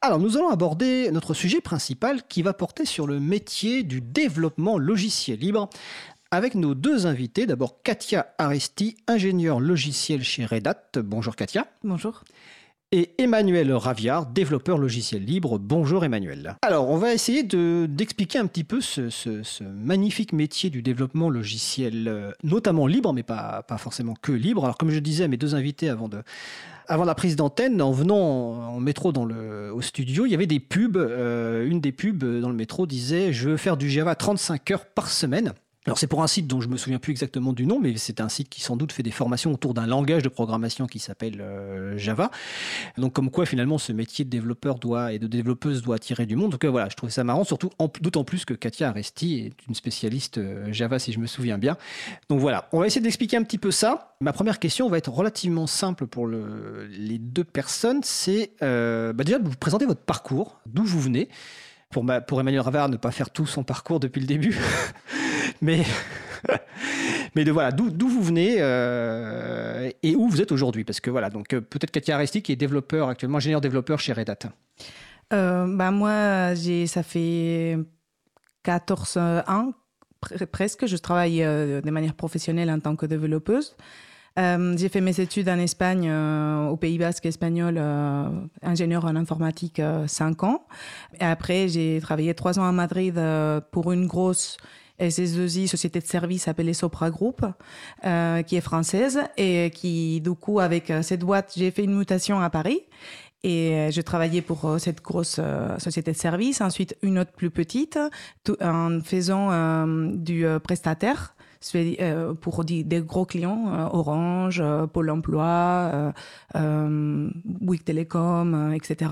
Alors, nous allons aborder notre sujet principal qui va porter sur le métier du développement logiciel libre avec nos deux invités. D'abord, Katia Aresti, ingénieure logiciel chez Red Hat. Bonjour Katia. Bonjour. Et Emmanuel Raviard, développeur logiciel libre. Bonjour Emmanuel. Alors, on va essayer d'expliquer un petit peu ce, magnifique métier du développement logiciel, euh, notamment libre, mais pas, pas forcément que libre. Alors, comme je disais à mes deux invités avant de, avant la prise d'antenne, en venant en, métro dans le, au studio, il y avait des pubs. Euh, une des pubs dans le métro disait Je veux faire du Java 35 heures par semaine. Alors c'est pour un site dont je me souviens plus exactement du nom, mais c'est un site qui sans doute fait des formations autour d'un langage de programmation qui s'appelle euh, Java. Donc comme quoi finalement ce métier de développeur doit et de développeuse doit attirer du monde. Donc euh, voilà, je trouvais ça marrant, surtout d'autant plus que Katia Aresti est une spécialiste euh, Java si je me souviens bien. Donc voilà, on va essayer d'expliquer un petit peu ça. Ma première question va être relativement simple pour le, les deux personnes. C'est bah déjà de vous présenter votre parcours, d'où vous venez. Pour, pour Emmanuel Ravard, ne pas faire tout son parcours depuis le début. mais, mais de voilà, d'où vous venez euh, et où vous êtes aujourd'hui? Parce que voilà, donc euh, peut-être Katia Aresti qui est développeur actuellement, ingénieur développeur chez Red Hat. Euh, bah moi, ça fait 14 ans presque. Je travaille de manière professionnelle en tant que développeuse. j'ai fait mes études en Espagne, au Pays Basque espagnol, ingénieur en informatique, 5 ans. Et après, j'ai travaillé 3 ans à Madrid pour une grosse SS2I, société de service appelée Sopra Group, euh, qui est française et qui, du coup, avec euh, cette boîte, j'ai fait une mutation à Paris. Et euh, je travaillais pour cette grosse société de service, ensuite une autre plus petite, en faisant du prestataire pour des, gros clients, Orange, Pôle Emploi, euh, Bouygues Télécom, etc.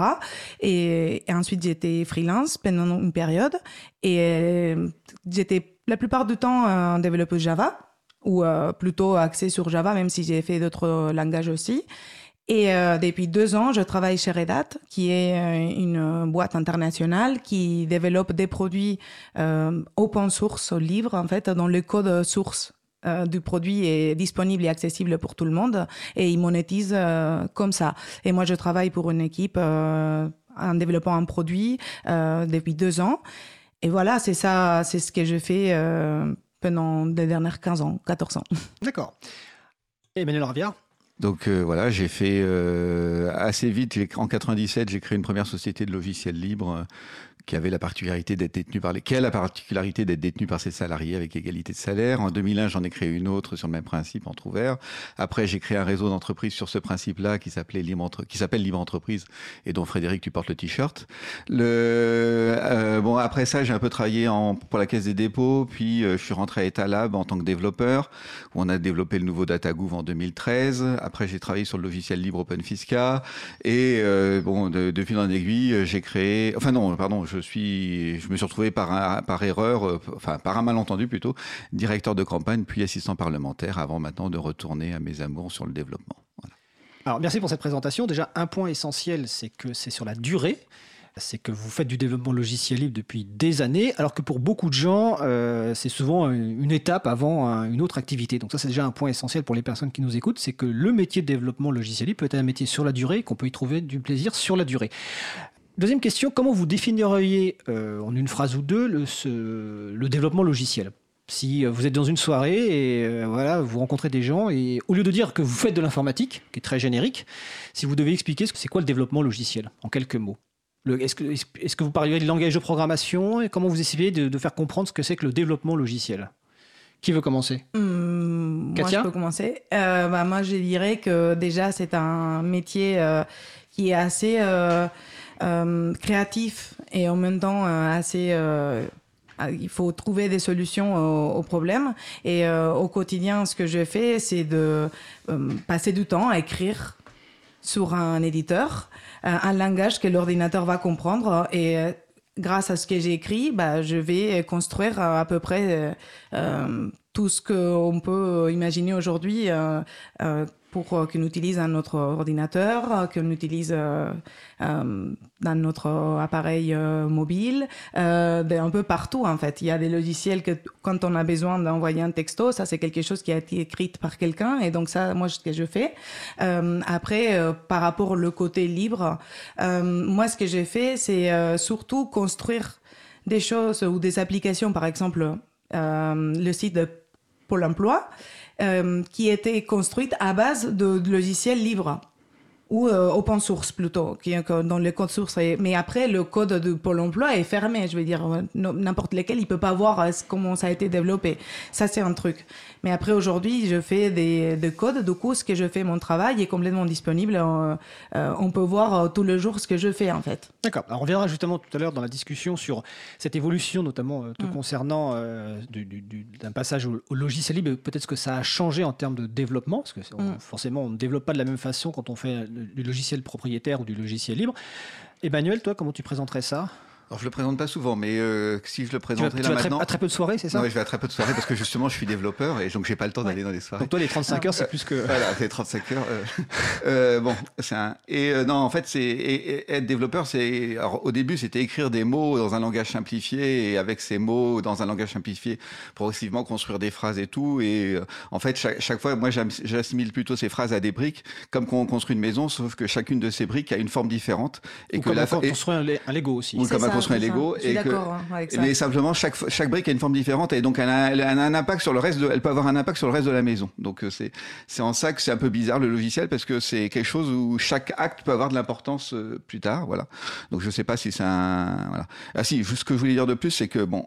Et, et ensuite j'étais freelance pendant une période et j'étais la plupart du temps un développeur Java ou euh, plutôt axé sur Java, même si j'ai fait d'autres langages aussi. Et euh, depuis deux ans, je travaille chez Red Hat, qui est euh, une boîte internationale qui développe des produits open source, libre en fait, dont le code source du produit est disponible et accessible pour tout le monde et ils monétisent comme ça. Et moi, je travaille pour une équipe en développant un produit depuis deux ans. Et voilà, c'est ça, c'est ce que je fais euh, pendant les dernières 15 ans, 14 ans. D'accord. Emmanuel Raviard donc euh, voilà, j'ai fait euh, assez vite. En 97, j'ai créé une première société de logiciels libres qui avait la particularité d'être détenu par les, qui a la particularité d'être détenu par ses salariés avec égalité de salaire. En 2001, j'en ai créé une autre sur le même principe, entre ouvert. Après, j'ai créé un réseau d'entreprises sur ce principe-là qui s'appelait Libre qui s'appelle Libre Entreprise et dont Frédéric, tu portes le t-shirt. Le, euh, bon, après ça, j'ai un peu travaillé en, pour la Caisse des dépôts, puis euh, je suis rentré à Etalab en tant que développeur, où on a développé le nouveau DataGouv en 2013. Après, j'ai travaillé sur le logiciel libre OpenFisca et euh, bon, de, de fil en aiguille, j'ai créé, enfin non, pardon, je suis, je me suis retrouvé par, erreur, euh, enfin par un malentendu plutôt, directeur de campagne puis assistant parlementaire avant maintenant de retourner à mes amours sur le développement. Alors merci pour cette présentation. Déjà un point essentiel, c'est que c'est sur la durée c'est que vous faites du développement logiciel libre depuis des années, alors que pour beaucoup de gens, euh, c'est souvent une étape avant une autre activité. Donc ça, c'est déjà un point essentiel pour les personnes qui nous écoutent, c'est que le métier de développement logiciel libre peut être un métier sur la durée, qu'on peut y trouver du plaisir sur la durée. Deuxième question, comment vous définiriez euh, en une phrase ou deux le, développement logiciel? Si euh, vous êtes dans une soirée et euh, voilà, vous rencontrez des gens et au lieu de dire que vous faites de l'informatique, qui est très générique, si vous devez expliquer ce que c'est quoi le développement logiciel en quelques mots? Est-ce que, est que, vous parlez de langage de programmation et comment vous essayez de, faire comprendre ce que c'est que le développement logiciel? Qui veut commencer? Mmh, Moi, je peux commencer. Bah, moi, je dirais que déjà, c'est un métier qui est assez créatif et en même temps euh, assez euh, il faut trouver des solutions aux, problèmes. Et au quotidien, ce que je fais, c'est de passer du temps à écrire sur un éditeur, un langage que l'ordinateur va comprendre. Et grâce à ce que j'ai écrit, bah, je vais construire à peu près tout ce qu'on peut imaginer aujourd'hui pour euh, qu'on utilise dans notre ordinateur, euh, qu'on utilise euh, dans notre appareil mobile, un peu partout en fait. Il y a des logiciels que quand on a besoin d'envoyer un texto, ça c'est quelque chose qui a été écrit par quelqu'un et donc ça, moi, ce que je fais. après, par rapport au côté libre, moi, ce que j'ai fait, c'est surtout construire des choses ou des applications, par exemple, le site de Pôle Emploi. Euh, qui était construite à base de, logiciels libres ou euh, open source plutôt, qui dans le code source. Mais après, le code de Pôle Emploi est fermé. Je veux dire, n'importe lequel, il peut pas voir euh, comment ça a été développé. Ça, c'est un truc. Mais après, aujourd'hui, je fais des, des, codes. Du coup, ce que je fais, mon travail est complètement disponible. Euh, euh, on peut voir euh, tout le jour ce que je fais, en fait. D'accord. Alors, on reviendra justement tout à l'heure dans la discussion sur cette évolution, notamment te mm. concernant d'un passage au, logiciel libre. Peut-être ce que ça a changé en termes de développement, parce que mm. forcément, on ne développe pas de la même façon quand on fait du logiciel propriétaire ou du logiciel libre. Emmanuel, toi, comment tu présenterais ça? Alors je le présente pas souvent, mais euh, si je le présenterai là maintenant, à très peu de soirées, c'est ça? Oui, je vais à très peu de soirées parce que justement je suis développeur et donc j'ai pas le temps d'aller dans les soirées. Donc toi les 35 heures c'est plus que voilà, c'est 35 heures. Euh, euh, bon, c'est un et euh, non en fait c'est être développeur c'est au début c'était écrire des mots dans un langage simplifié et avec ces mots dans un langage simplifié progressivement construire des phrases et tout et euh, en fait chaque, chaque fois moi j'assimile plutôt ces phrases à des briques comme quand on construit une maison sauf que chacune de ces briques a une forme différente et Ou que comme la on construit un, Lego aussi. Ou comme on construit un Lego et que, hein, avec ça. mais simplement chaque chaque brique a une forme différente et donc elle a, elle a, un impact sur le reste de, elle peut avoir un impact sur le reste de la maison. Donc euh, c'est c'est en ça que c'est un peu bizarre le logiciel parce que c'est quelque chose où chaque acte peut avoir de l'importance euh, plus tard, voilà. Donc je sais pas si c'est un voilà. Ah si, ce que je voulais dire de plus c'est que bon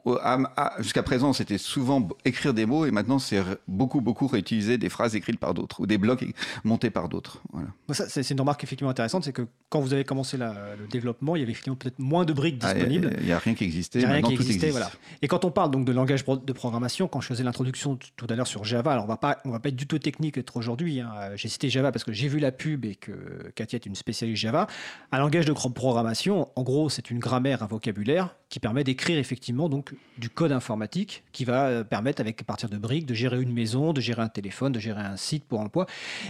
jusqu'à présent c'était souvent écrire des mots et maintenant c'est beaucoup beaucoup réutiliser des phrases écrites par d'autres ou des blocs montés par d'autres. Voilà. c'est une remarque effectivement intéressante, c'est que quand vous avez commencé la, le développement, il y avait effectivement peut-être moins de briques ah, Il n'y a rien qui existait. Rien qui existait, voilà. Et quand on parle donc de langage de programmation, quand je faisais l'introduction tout à l'heure sur Java, alors on va pas, on va pas être du tout technique être aujourd'hui. Hein. J'ai cité Java parce que j'ai vu la pub et que Katia est une spécialiste Java. Un langage de programmation, en gros, c'est une grammaire, un vocabulaire qui permet d'écrire effectivement donc du code informatique qui va euh, permettre avec à partir de briques de gérer une maison, de gérer un téléphone, de gérer un site pour emploi.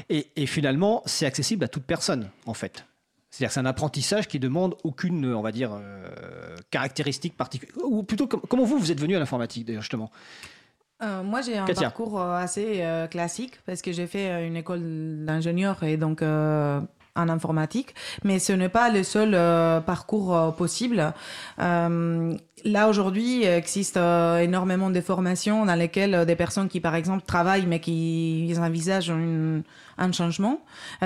Et, et finalement, c'est accessible à toute personne en fait. C'est-à-dire que c'est un apprentissage qui demande aucune, on va dire, euh, caractéristique particulière. Ou plutôt, comment vous, vous êtes venu à l'informatique, d'ailleurs, justement? Euh, moi, j'ai un parcours euh, assez classique parce que j'ai fait une école d'ingénieur et donc en informatique, mais ce n'est pas le seul euh, parcours euh, possible. Euh, là, aujourd'hui, existe énormément de formations dans lesquelles des personnes qui, par exemple, travaillent, mais qui envisagent un changement,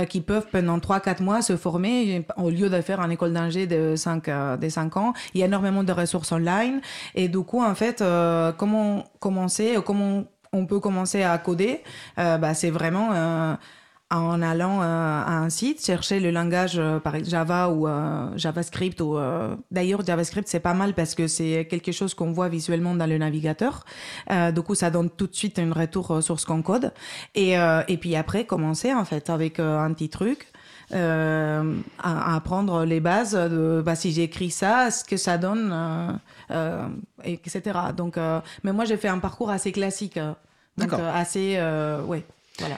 qui peuvent pendant 3-4 mois se former au lieu de faire une école d'ingé de 5, de 5 ans. Il y a énormément de ressources online. Et du coup, en fait, comment commencer, comment on peut commencer à coder, bah, c'est vraiment en allant euh, à un site, chercher le langage euh, par exemple Java ou euh, JavaScript. Ou, D'ailleurs, JavaScript, c'est pas mal parce que c'est quelque chose qu'on voit visuellement dans le navigateur. du coup, ça donne tout de suite un retour sur ce qu'on code. Et, et puis après, commencer en fait avec un petit truc. à, apprendre les bases de bah, si j'écris ça, ce que ça donne, etc. Donc, mais moi j'ai fait un parcours assez classique, donc assez, ouais, voilà.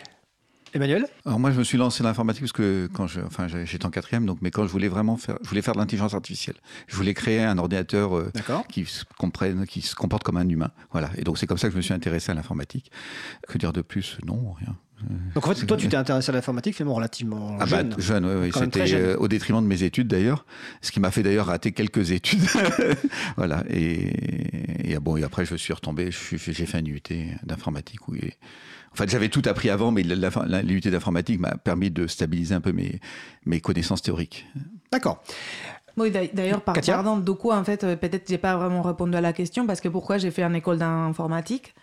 Emmanuel Alors moi, je me suis lancé dans l'informatique parce que quand je, enfin, j'étais en quatrième, donc, mais quand je voulais vraiment faire, je voulais faire de l'intelligence artificielle. Je voulais créer un ordinateur euh, qui se comprenne, qui se comporte comme un humain. Voilà. Et donc c'est comme ça que je me suis intéressé à l'informatique. Que dire de plus? Non, rien. Donc en fait, toi, tu t'es intéressé à l'informatique finalement relativement ah bah, jeune. jeune, oui, oui. C'était euh, au détriment de mes études d'ailleurs, ce qui m'a fait d'ailleurs rater quelques études. voilà. Et, et, bon, et après, je suis retombé, j'ai fait un UT d'informatique où en fait, j'avais tout appris avant, mais l'UT d'informatique m'a permis de stabiliser un peu mes, mes connaissances théoriques. D'accord. Oui, d'ailleurs, par, pardon, du coup, en fait, euh, peut-être j'ai pas vraiment répondu à la question parce que pourquoi j'ai fait une école d'informatique,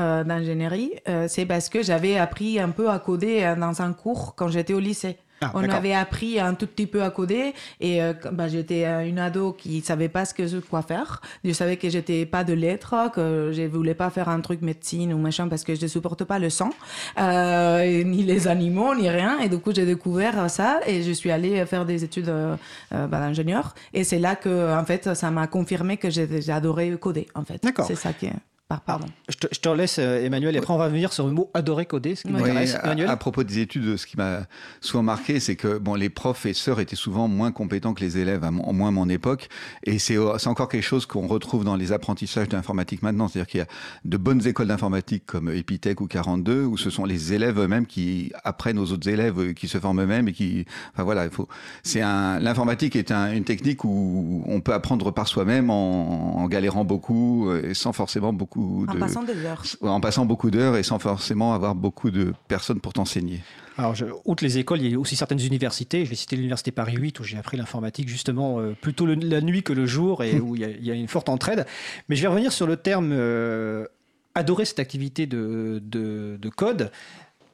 euh, d'ingénierie, euh, c'est parce que j'avais appris un peu à coder dans un cours quand j'étais au lycée. Ah, on avait appris un tout petit peu à coder et euh, bah, j'étais une ado qui savait pas ce que quoi faire. Je savais que j'étais pas de lettres, que je voulais pas faire un truc médecine ou machin parce que je ne supporte pas le sang, euh, ni les animaux, ni rien. Et du coup, j'ai découvert ça et je suis allée faire des études euh, bah, d'ingénieur. Et c'est là que, en fait, ça m'a confirmé que j'adorais coder. En fait, c'est ça qui est. pardon. je, te, laisse, euh, Emmanuel, et après on va venir sur le mot adorer coder, ce qui m'intéresse. À, propos des études, ce qui m'a souvent marqué, c'est que bon, les professeurs étaient souvent moins compétents que les élèves, à moins mon époque, et c'est encore quelque chose qu'on retrouve dans les apprentissages d'informatique maintenant. C'est-à-dire qu'il y a de bonnes écoles d'informatique comme Epitech ou 42, où ce sont les élèves eux-mêmes qui apprennent aux autres élèves, euh, qui se forment eux-mêmes et qui, enfin voilà, il faut. C'est un, l'informatique est une technique où on peut apprendre par soi-même en, en galérant beaucoup euh, et sans forcément beaucoup en passant des heures. En passant beaucoup d'heures et sans forcément avoir beaucoup de personnes pour t'enseigner. Alors, je, outre les écoles, il y a aussi certaines universités. Je vais citer l'université Paris 8 où j'ai appris l'informatique justement euh, plutôt la nuit que le jour et où il y, a, une forte entraide. Mais je vais revenir sur le terme euh, adorer cette activité de, de, code.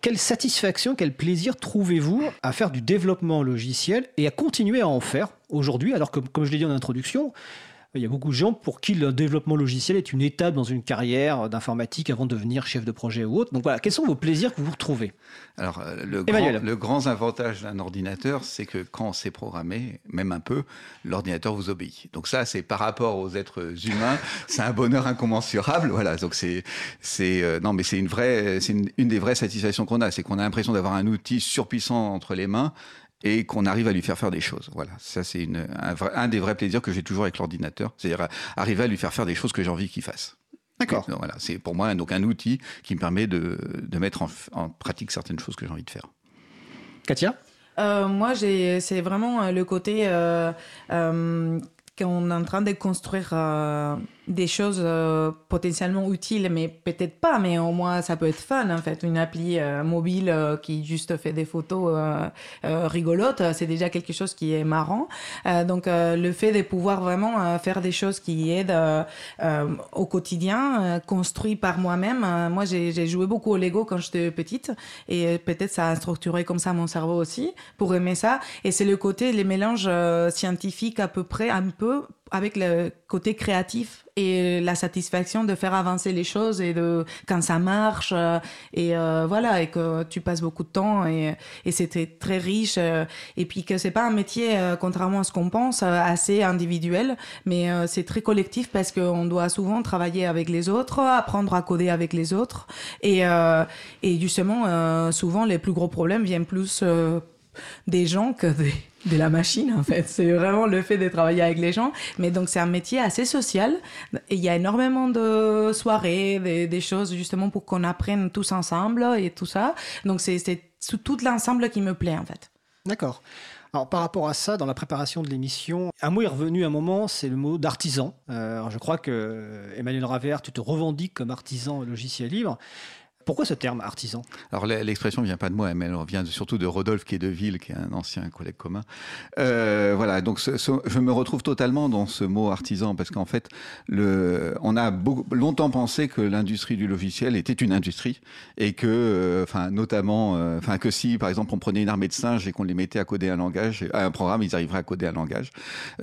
Quelle satisfaction, quel plaisir trouvez-vous à faire du développement logiciel et à continuer à en faire aujourd'hui Alors que, comme je l'ai dit en introduction, il y a beaucoup de gens pour qui le développement logiciel est une étape dans une carrière d'informatique avant de devenir chef de projet ou autre. Donc voilà, quels sont vos plaisirs que vous retrouvez? Alors, euh, le, grand, le grand avantage d'un ordinateur, c'est que quand on sait programmer, même un peu, l'ordinateur vous obéit. Donc ça, c'est par rapport aux êtres humains, c'est un bonheur incommensurable. Voilà, donc c'est, c'est, euh, non, mais c'est une vraie, c'est une, une des vraies satisfactions qu'on a, c'est qu'on a l'impression d'avoir un outil surpuissant entre les mains et qu'on arrive à lui faire faire des choses. Voilà, ça c'est un, un, des vrais plaisirs que j'ai toujours avec l'ordinateur, c'est-à-dire arriver à lui faire faire des choses que j'ai envie qu'il fasse. D'accord. Voilà, c'est pour moi donc un outil qui me permet de, de mettre en, en, pratique certaines choses que j'ai envie de faire. Katia? Euh, moi, c'est vraiment euh, le côté euh, euh, qu'on est en train de construire euh, des choses euh, potentiellement utiles, mais peut-être pas, mais au moins ça peut être fun en fait. Une appli euh, mobile qui juste fait des photos rigolotes, c'est déjà quelque chose qui est marrant. donc le fait de pouvoir vraiment faire des choses qui aident au quotidien, construit par moi-même. moi, j'ai joué beaucoup au Lego quand j'étais petite et peut-être ça a structuré comme ça mon cerveau aussi pour aimer ça. Et c'est le côté, les mélanges scientifiques à peu près un peu avec le côté créatif et la satisfaction de faire avancer les choses et de quand ça marche euh, et euh, voilà et que tu passes beaucoup de temps et, et c'était très riche euh, et puis que c'est pas un métier contrairement à ce qu'on pense assez individuel mais c'est très collectif parce qu'on doit souvent travailler avec les autres apprendre à coder avec les autres et justement souvent les plus gros problèmes viennent plus des gens que de la machine en fait. C'est vraiment le fait de travailler avec les gens. Mais donc c'est un métier assez social. Et il y a énormément de soirées, des, choses justement pour qu'on apprenne tous ensemble et tout ça. Donc c'est tout l'ensemble qui me plaît en fait. D'accord. Alors par rapport à ça, dans la préparation de l'émission, un mot est revenu un moment, c'est le mot d'artisan. Euh, je crois que Emmanuel Ravert, tu te revendiques comme artisan logiciel libre. Pourquoi ce terme artisan? Alors l'expression vient pas de moi, mais elle vient surtout de Rodolphe qui est de Ville, qui est un ancien collègue commun. Euh, voilà, donc je me retrouve totalement dans ce mot artisan parce qu'en fait, le, on a longtemps pensé que l'industrie du logiciel était une industrie et que, euh, enfin, notamment, euh, enfin, que si, par exemple, on prenait une armée de singes et qu'on les mettait à coder un langage, un programme, ils arriveraient à coder un langage.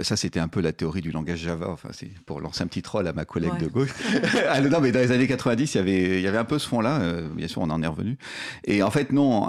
ça, c'était un peu la théorie du langage Java. Enfin, c'est pour lancer un petit troll à ma collègue de gauche. ah, non, mais dans les années 90, il y avait, il y avait un peu ce fond-là euh, bien sûr, on en est revenu. Et en fait, non,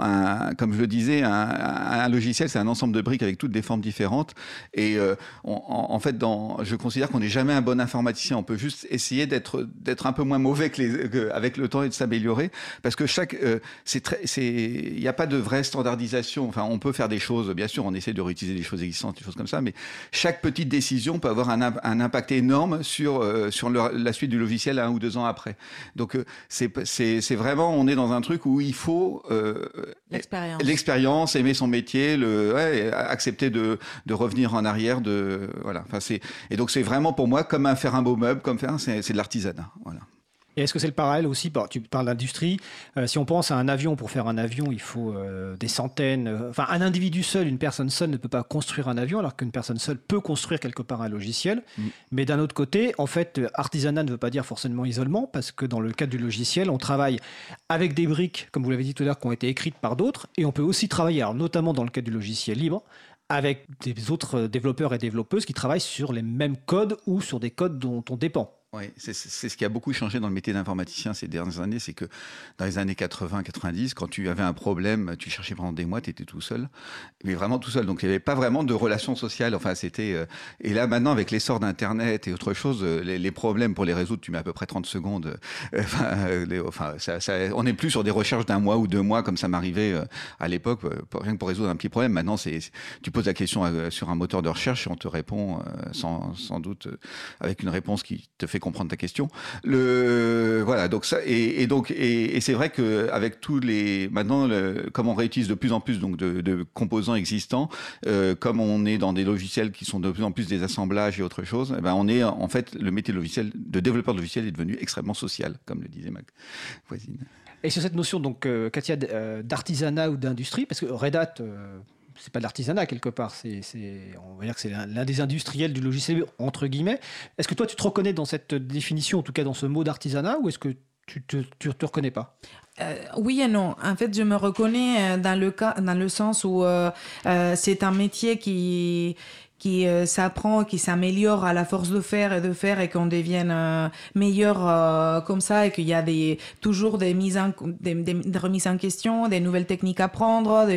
comme je le disais, un, logiciel, c'est un ensemble de briques avec toutes des formes différentes. Et euh, en, fait, dans, je considère qu'on n'est jamais un bon informaticien. On peut juste essayer d'être d'être un peu moins mauvais que les, avec le temps et de s'améliorer, parce que chaque, euh, c'est très, c'est, il n'y a pas de vraie standardisation. Enfin, on peut faire des choses, bien sûr, on essaie de réutiliser des choses existantes, des choses comme ça, mais chaque petite décision peut avoir un, impact énorme sur sur la suite du logiciel un ou deux ans après. Donc, c'est c'est vraiment on est dans un truc où il faut euh, l'expérience, aimer son métier, le, accepter de, revenir en arrière, de voilà. Enfin et donc c'est vraiment pour moi comme un faire un beau meuble, comme faire c'est de l'artisanat. Voilà. Et est-ce que c'est le parallèle aussi Tu parles d'industrie. Euh, si on pense à un avion, pour faire un avion, il faut euh, des centaines. Euh, enfin, un individu seul, une personne seule ne peut pas construire un avion, alors qu'une personne seule peut construire quelque part un logiciel. Mm. Mais d'un autre côté, en fait, artisanat ne veut pas dire forcément isolement, parce que dans le cadre du logiciel, on travaille avec des briques, comme vous l'avez dit tout à l'heure, qui ont été écrites par d'autres, et on peut aussi travailler, alors notamment dans le cadre du logiciel libre, avec des autres développeurs et développeuses qui travaillent sur les mêmes codes ou sur des codes dont on dépend. Oui, c'est ce qui a beaucoup changé dans le métier d'informaticien ces dernières années, c'est que dans les années 80-90, quand tu avais un problème, tu cherchais pendant des mois, tu étais tout seul, mais vraiment tout seul. Donc il n'y avait pas vraiment de relations sociales. Enfin, c'était euh, et là maintenant avec l'essor d'Internet et autre chose, euh, les, problèmes pour les résoudre, tu mets à peu près 30 secondes. Euh, enfin, ça, ça, on n'est plus sur des recherches d'un mois ou deux mois comme ça m'arrivait à l'époque, rien que pour résoudre un petit problème. Maintenant, c'est tu poses la question sur un moteur de recherche et on te répond sans, sans doute avec une réponse qui te fait comprendre ta question. Le voilà donc ça et, donc et, c'est vrai que avec tous les maintenant comme on réutilise de plus en plus donc de, composants existants, euh, comme on est dans des logiciels qui sont de plus en plus des assemblages et autre chose, eh ben on est en fait le métier de logiciel de développeur de logiciel est devenu extrêmement social comme le disait ma voisine. Et sur cette notion donc euh, Katia euh, d'artisanat ou d'industrie parce que Red Hat c'est pas de l'artisanat quelque part, c'est, on va dire que c'est l'un des industriels du logiciel entre guillemets. Est-ce que toi tu te reconnais dans cette définition, en tout cas dans ce mot d'artisanat, ou est-ce que tu te, te reconnais pas? Euh, oui et non. En fait, je me reconnais euh, dans le cas, dans le sens où euh, c'est un métier qui qui euh, s'apprend, qui s'améliore à la force de faire et de faire et qu'on devienne euh, meilleur euh, comme ça et qu'il y a des, toujours des, mises en, des, des, remises en question, des nouvelles techniques à prendre.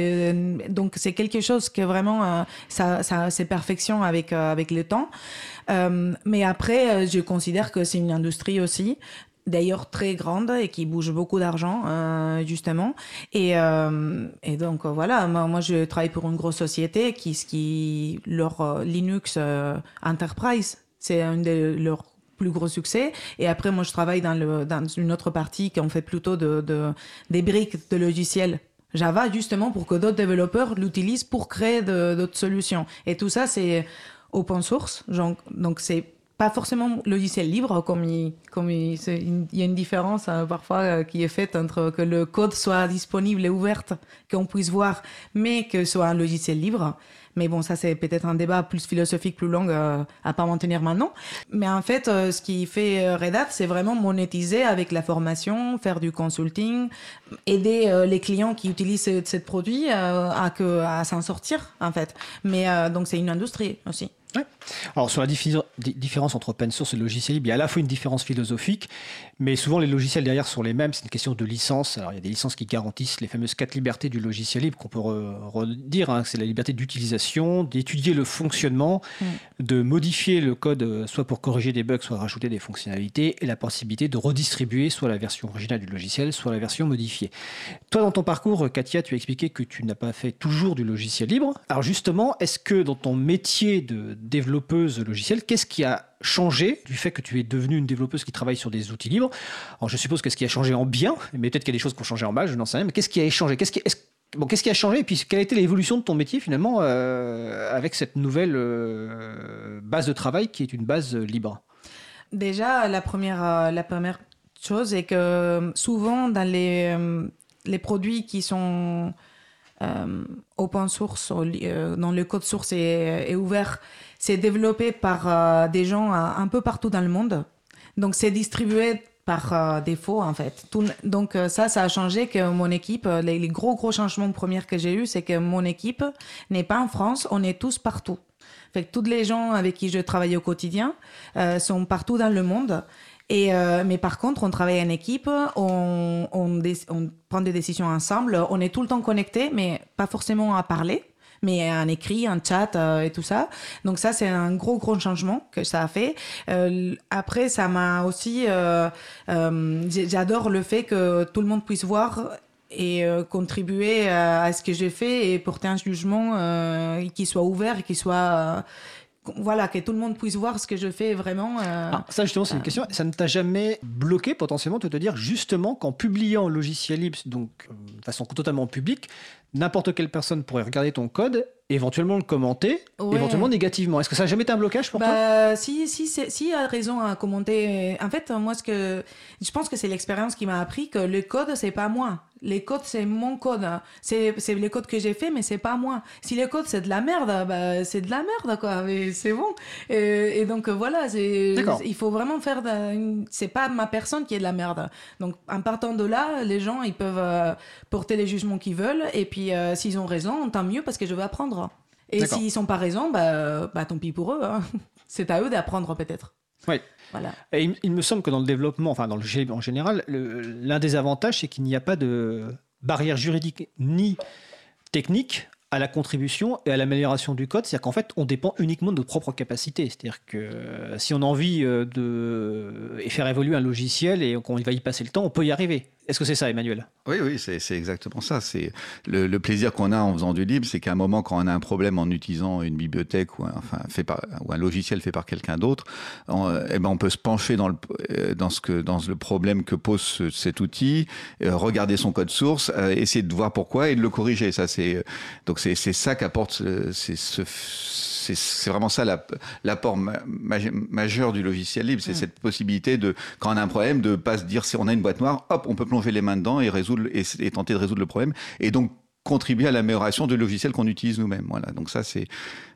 donc c'est quelque chose que vraiment ça, ça c'est perfection avec, avec le temps. mais après, je considère que c'est une industrie aussi d'ailleurs très grande et qui bouge beaucoup d'argent euh, justement. Et, euh, et donc voilà moi, moi, je travaille pour une grosse société qui qui leur euh, Linux euh, Enterprise c'est un de leurs plus gros succès. Et après moi je travaille dans le dans une autre partie qui en fait plutôt de, de des briques de logiciels Java justement pour que d'autres développeurs l'utilisent pour créer d'autres solutions. Et tout ça c'est open source donc c'est pas forcément logiciel libre, comme il, comme il, y a une différence hein, parfois euh, qui est faite entre que le code soit disponible et ouvert, qu'on puisse voir, mais que ce soit un logiciel libre. Mais bon, ça c'est peut-être un débat plus philosophique, plus long euh, à pas maintenir maintenant. Mais en fait, euh, ce qui fait Red Hat, c'est vraiment monétiser avec la formation, faire du consulting, aider les clients qui utilisent ce, ce produit à, à s'en sortir en fait. Mais donc c'est une industrie aussi. Alors sur la différence entre open source et logiciel libre, il y a à la fois une différence philosophique, mais souvent les logiciels derrière sont les mêmes. C'est une question de licence. Alors il y a des licences qui garantissent les fameuses quatre libertés du logiciel libre qu'on peut redire. Hein. C'est la liberté d'utilisation, d'étudier le fonctionnement, mm. de modifier le code euh, soit pour corriger des bugs, soit rajouter des fonctionnalités, et la possibilité de redistribuer soit la version originale du logiciel, soit la version modifiée. Toi dans ton parcours, Katia, tu as expliqué que tu n'as pas fait toujours du logiciel libre. Alors justement, est-ce que dans ton métier de développeuse logicielle, qu'est-ce qui a changé du fait que tu es devenue une développeuse qui travaille sur des outils libres? Alors je suppose qu'est-ce qui a changé en bien, mais peut-être qu'il y a des choses qui ont changé en mal, je n'en sais rien, mais qu'est-ce qui a changé? Qu'est-ce qui, Bon, qu'est-ce qui a changé? Et puis quelle a été l'évolution de ton métier finalement euh, avec cette nouvelle euh, base de travail qui est une base libre? Déjà, la première, euh, la première chose est que souvent dans les, les produits qui sont open source, dans le code source est, ouvert, c'est développé par euh, des gens euh, un peu partout dans le monde. Donc c'est distribué par euh, défaut en fait. donc ça, ça a changé que mon équipe, les, gros gros changements premiers que j'ai eu, c'est que mon équipe n'est pas en France, on est tous partout. Fait tous les gens avec qui je travaille au quotidien sont partout dans le monde. Et mais par contre, on travaille en équipe, on, on, on prend des décisions ensemble, on est tout le temps connecté, mais pas forcément à parler mais un écrit, un chat euh, et tout ça. Donc ça, c'est un gros, gros changement que ça a fait. Euh, après, ça m'a aussi... Euh, j'adore le fait que tout le monde puisse voir et contribuer à, ce que j'ai fait et porter un jugement qui soit ouvert qui soit voilà, que tout le monde puisse voir ce que je fais vraiment. Ah, ça, justement, c'est une question. Ça ne t'a jamais bloqué potentiellement de te dire justement qu'en publiant logiciel libre, donc de façon totalement publique, n'importe quelle personne pourrait regarder ton code, éventuellement le commenter, éventuellement négativement. Est-ce que ça n'a jamais été un blocage pour bah, toi? Si, si, si, a raison à commenter. En fait, moi, ce que je pense que c'est l'expérience qui m'a appris que le code, c'est pas moi les codes, c'est mon code. C'est, c'est les codes que j'ai fait, mais c'est pas moi. Si les codes, c'est de la merde, bah, c'est de la merde, quoi. Mais c'est bon. Et, donc, voilà, c'est, il faut vraiment faire. c'est pas ma personne qui est de la merde. Donc, en partant de là, les gens, ils peuvent euh, porter les jugements qu'ils veulent. Et puis, euh, s'ils ont raison, tant mieux parce que je vais apprendre. Et s'ils sont pas raison, bah, bah tant pis pour eux. Hein. C'est à eux d'apprendre, peut-être. Oui. Voilà. Et il, il me semble que dans le développement, enfin dans le libre en général, l'un des avantages, c'est qu'il n'y a pas de barrière juridique ni technique à la contribution et à l'amélioration du code. C'est-à-dire qu'en fait, on dépend uniquement de nos propres capacités. C'est-à-dire que euh, si on a envie euh, de faire évoluer un logiciel et qu'on va y passer le temps, on peut y arriver. Est-ce que c'est ça, Emmanuel? Oui, oui, c'est exactement ça. C'est le, plaisir qu'on a en faisant du libre, c'est qu'à un moment, quand on a un problème en utilisant une bibliothèque ou un, enfin, fait par, ou un logiciel fait par quelqu'un d'autre, eh ben, on peut se pencher dans le, euh, dans, ce que, dans le problème que pose ce- cet outil, regarder son code source, essayer de voir pourquoi et de le corriger. Ça, c'est donc c'est c'est ça qu'apporte ce- c'est ce c'est c'est vraiment ça la- l'apport ma- ma- majeur du logiciel libre, c'est cette possibilité de, quand on a un problème, de pas se dire si on a une boîte noire, hop, on peut plonger les mains dedans et résoudre et, et tenter de résoudre le problème, et donc contribuer à l'amélioration du logiciel qu'on utilise nous-mêmes. Voilà, donc ça c'est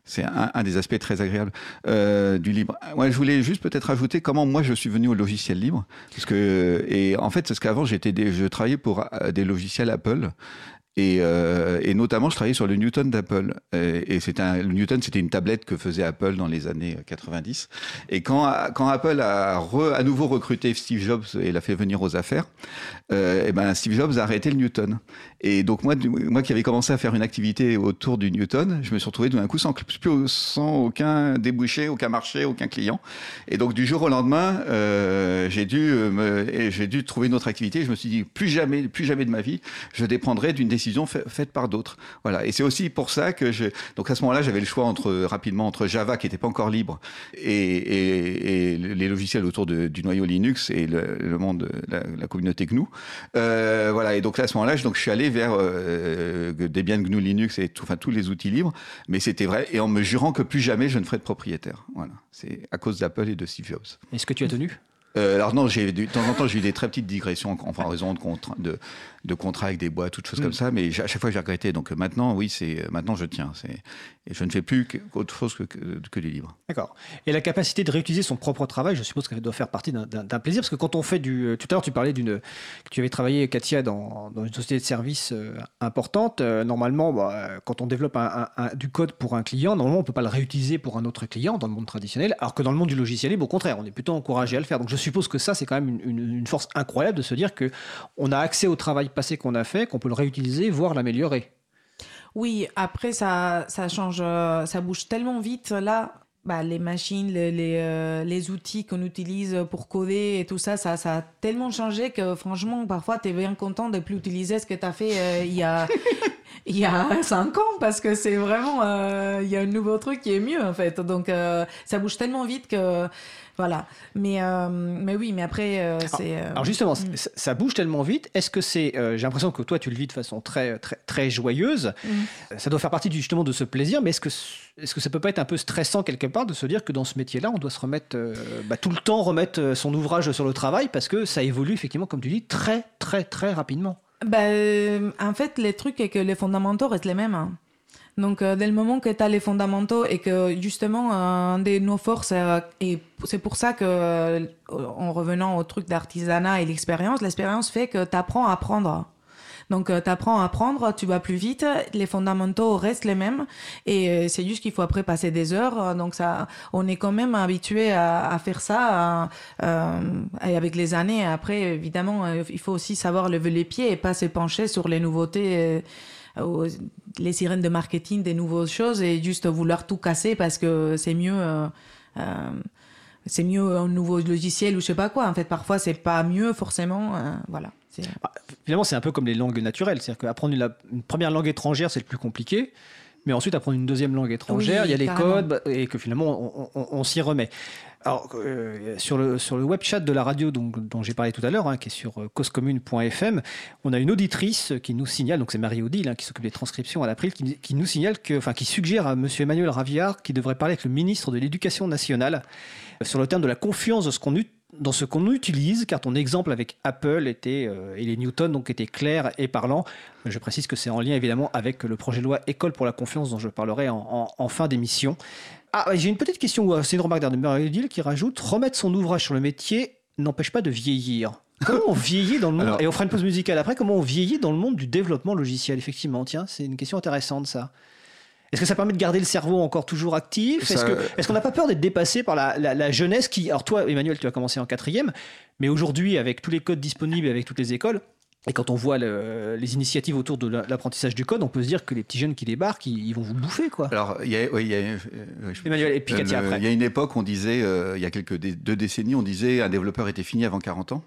c'est un, un des aspects très agréables euh, du libre. Ouais, je voulais juste peut-être ajouter comment moi je suis venu au logiciel libre, parce que et en fait parce qu'avant j'étais je travaillais pour euh, des logiciels Apple. Et, euh, et notamment, je travaillais sur le Newton d'Apple. Euh, Et c'était un, le Newton, c'était une tablette que faisait Apple dans les années 90. Et quand, quand Apple a re- à nouveau recruté Steve Jobs et l'a fait venir aux affaires, euh, et ben Steve Jobs a arrêté le Newton. Et donc moi, moi qui avais commencé à faire une activité autour du Newton, je me suis retrouvé d'un coup sans, sans aucun débouché, aucun marché, aucun client. Et donc du jour au lendemain, euh, j'ai dû euh, me, j'ai dû trouver une autre activité. Je me suis dit plus jamais, plus jamais de ma vie, je dépendrai d'une décision fa- faite par d'autres. Voilà. Et c'est aussi pour ça que je. Donc à ce moment-là, j'avais le choix entre rapidement entre Java qui n'était pas encore libre et, les logiciels autour du noyau Linux et le, monde, la, la communauté GNU. Euh, voilà. Et donc à ce moment-là, je suis allé vers euh, Debian, GNU, Linux et tout, enfin tous les outils libres. Mais c'était vrai et en me jurant que plus jamais je ne ferai de propriétaire. Voilà. C'est à cause d'Apple et de Steve Jobs. Est-ce que tu as tenu? Euh, alors non, j'ai de temps en temps j'ai eu des très petites digressions en, en raison de, de contrats avec des boîtes, toutes choses Mm. comme ça, mais à chaque fois j'ai regretté. Donc euh, maintenant, oui, c'est maintenant je tiens. Et je ne fais plus qu'autre chose que, que, que du libre. D'accord. Et la capacité de réutiliser son propre travail, je suppose qu'elle doit faire partie d'un- plaisir, parce que quand on fait du... euh, Tout à l'heure, tu parlais d'une... tu avais travaillé, Katia, dans, dans une société de services euh, importante. Euh, normalement, bah, euh, quand on développe un- un- un- du code pour un client, normalement, on ne peut pas le réutiliser pour un autre client dans le monde traditionnel, alors que dans le monde du logiciel libre, au contraire, on est plutôt encouragé à le faire. Donc je suppose que ça, c'est quand même une, une- une force incroyable de se dire que on a accès au travail passé qu'on a fait, qu'on peut le réutiliser, voire l'améliorer. Oui, après, ça, ça change, euh, ça bouge tellement vite. Là, bah, les machines, les, les, euh, les outils qu'on utilise pour coder et tout ça, ça, ça a tellement changé que franchement, parfois, tu es bien content de plus utiliser ce que tu as fait euh, il y a. Il y a cinq ans parce que c'est vraiment euh, il y a un nouveau truc qui est mieux en fait donc euh, ça bouge tellement vite que voilà mais euh, mais oui mais après c'est Alors justement, mm. ça, bouge tellement vite. Est-ce que c'est, j'ai l'impression que toi tu le vis de façon très très très joyeuse. Mm. Ça doit faire partie justement de ce plaisir, mais est-ce que est-ce que ça peut pas être un peu stressant quelque part de se dire que dans ce métier-là, on doit se remettre bah, tout le temps remettre son ouvrage sur le travail parce que ça évolue effectivement, comme tu dis, très très très rapidement. Ben, euh, en fait, le truc est que les fondamentaux restent les mêmes. hein. Donc, euh, dès le moment que tu as les fondamentaux et que justement, euh, un de nos forces, euh, et c'est pour ça que, euh, en revenant au truc d'artisanat et l'expérience, l'expérience fait que tu apprends à apprendre. Donc, tu apprends à apprendre, tu vas plus vite, les fondamentaux restent les mêmes, et euh, c'est juste qu'il faut après passer des heures. euh, Donc, ça, on est quand même habitué à, à faire ça, euh, euh, et avec les années. Après, évidemment, euh, il faut aussi savoir lever les pieds et pas se pencher sur les nouveautés. euh, les sirènes de marketing des nouvelles choses et juste vouloir tout casser parce que c'est mieux euh, euh, c'est mieux un nouveau logiciel ou je sais pas quoi en fait parfois c'est pas mieux forcément euh, voilà Bah, finalement, c'est un peu comme les langues naturelles, c'est-à-dire qu'apprendre une, première langue étrangère, c'est le plus compliqué. Mais ensuite, apprendre une deuxième langue étrangère, Oui, il y a les codes, bah, et que finalement, on, on- on s'y remet. Alors, euh, sur, le, sur le web chat de la radio dont j'ai parlé tout à l'heure, hein, qui est sur euh, causecommune.fm, on a une auditrice qui nous signale, donc c'est Marie-Odile hein, qui s'occupe des transcriptions à l'April, qui, qui nous signale que, enfin, qui suggère à monsieur Emmanuel Raviard qu'il devrait parler avec le ministre de l'Éducation nationale euh, sur le terme de la confiance de ce qu'on dans ce qu'on utilise, car ton exemple avec Apple était, euh, et les Newton donc était clair et parlant. Je précise que c'est en lien évidemment avec le projet de loi École pour la confiance dont je parlerai en, en- en fin d'émission. Ah, j'ai une petite question, euh, c'est une remarque d'Arnaud Odile qui rajoute remettre son ouvrage sur le métier n'empêche pas de vieillir. Comment on vieillit dans le monde? Alors- Et on fera une pause musicale après. Comment on vieillit dans le monde du développement logiciel? Effectivement, tiens, c'est une question intéressante ça. Est-ce que ça permet de garder le cerveau encore toujours actif? Ça- Est-ce qu'on n'a pas peur d'être dépassé par la, la- la jeunesse qui... Alors toi, Emmanuel, tu as commencé en quatrième, mais aujourd'hui, avec tous les codes disponibles, avec toutes les écoles, et quand on voit le- les initiatives autour de la- l'apprentissage du code, on peut se dire que les petits jeunes qui débarquent, ils, ils vont vous bouffer, quoi. Alors, il y a, oui, il y a, euh, je- Emmanuel, et Euh, après. Il y a une époque, on disait, euh, il y a quelques deux décennies, on disait un développeur était fini avant 40 ans.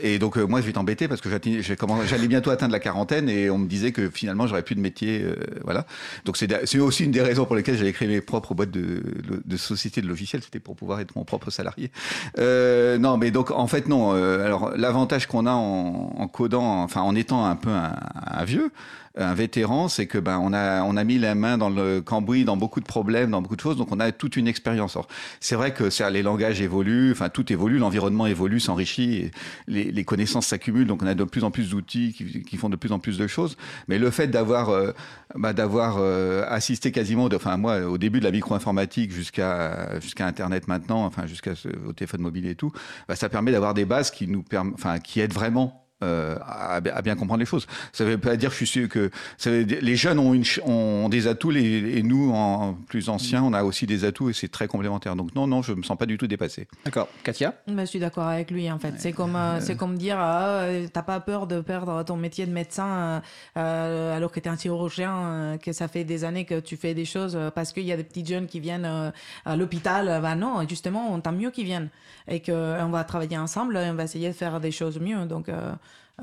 Et donc, euh, moi, je vais t'embêter parce que j'allais bientôt atteindre la quarantaine et on me disait que finalement, j'aurais plus de métier. euh, voilà. Donc, c'est aussi une des raisons pour lesquelles j'avais créé mes propres boîtes de, de sociétés de logiciels. C'était pour pouvoir être mon propre salarié. Euh, non, mais donc, en fait, non. euh, alors, l'avantage qu'on a en, en codant, enfin, en étant un peu un, un vieux, un vétéran, c'est que ben on a on a mis la main dans le cambouis dans beaucoup de problèmes, dans beaucoup de choses, donc on a toute une expérience. C'est vrai que ça, les langages évoluent, enfin tout évolue, l'environnement évolue, s'enrichit, les, connaissances s'accumulent, donc on a de plus en plus d'outils qui, font de plus en plus de choses. Mais le fait d'avoir euh, bah, d'avoir euh, assisté quasiment, enfin moi au début de la micro-informatique jusqu'à jusqu'à Internet maintenant, enfin jusqu'à au téléphone mobile et tout, bah, ça permet d'avoir des bases qui nous enfin qui aident vraiment euh, à, à bien comprendre les choses. Ça ne veut pas dire, je suis sûr que ça veut dire- les jeunes ont, une, ch- ont des atouts les- et nous, en plus anciens, on a aussi des atouts et c'est très complémentaire. Donc non, non, je me sens pas du tout dépassé. D'accord. Katia? Bah, je suis d'accord avec lui en fait. C'est comme euh, c'est comme dire ah, euh, t'as pas peur de perdre ton métier de médecin alors que t'es un chirurgien euh, que ça fait des années que tu fais des choses euh, parce qu'il y a des petits jeunes qui viennent euh, à l'hôpital. Bah non, justement, on tant mieux qu'ils viennent et que on va travailler ensemble, et on va essayer de faire des choses mieux. Donc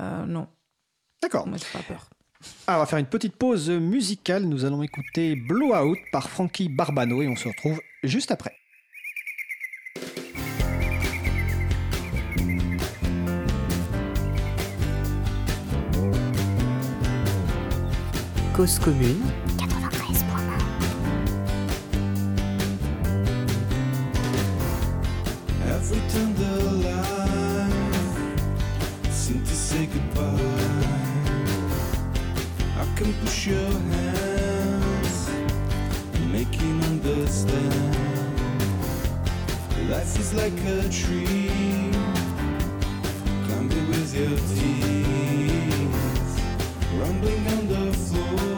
euh, non, D'accord. moi j'ai pas peur. Alors, on va faire une petite pause musicale. Nous allons écouter Blowout par Frankie Barbano et on se retrouve juste après. Cause commune, say goodbye. I can push your hands, and make you understand. Life is like a tree, climb it with your teeth, rumbling on the floor.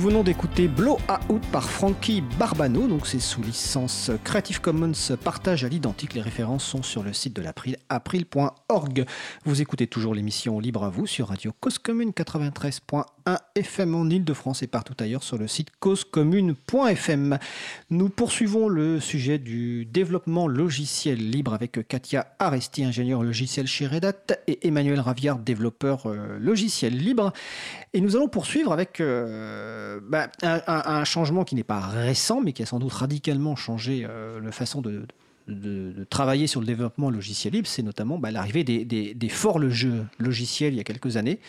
Nous venons d'écouter Blow Out par Frankie Barbano, donc c'est sous licence Creative Commons partage à l'identique. Les références sont sur le site de l'April, april.org. Vous écoutez toujours l'émission Libre à vous sur Radio Cause Commune 93.1 FM en Ile-de-France et partout ailleurs sur le site causecommune.fm. Nous poursuivons le sujet du développement logiciel libre avec Katia Aresti, ingénieur logiciel chez Red Hat, et Emmanuel Raviard, développeur euh, logiciel libre. Et nous allons poursuivre avec euh, bah, un, changement qui n'est pas récent, mais qui a sans doute radicalement changé euh, la façon de- de travailler sur le développement logiciel libre. C'est notamment bah, l'arrivée des, des, des forges logiciels il y a quelques années.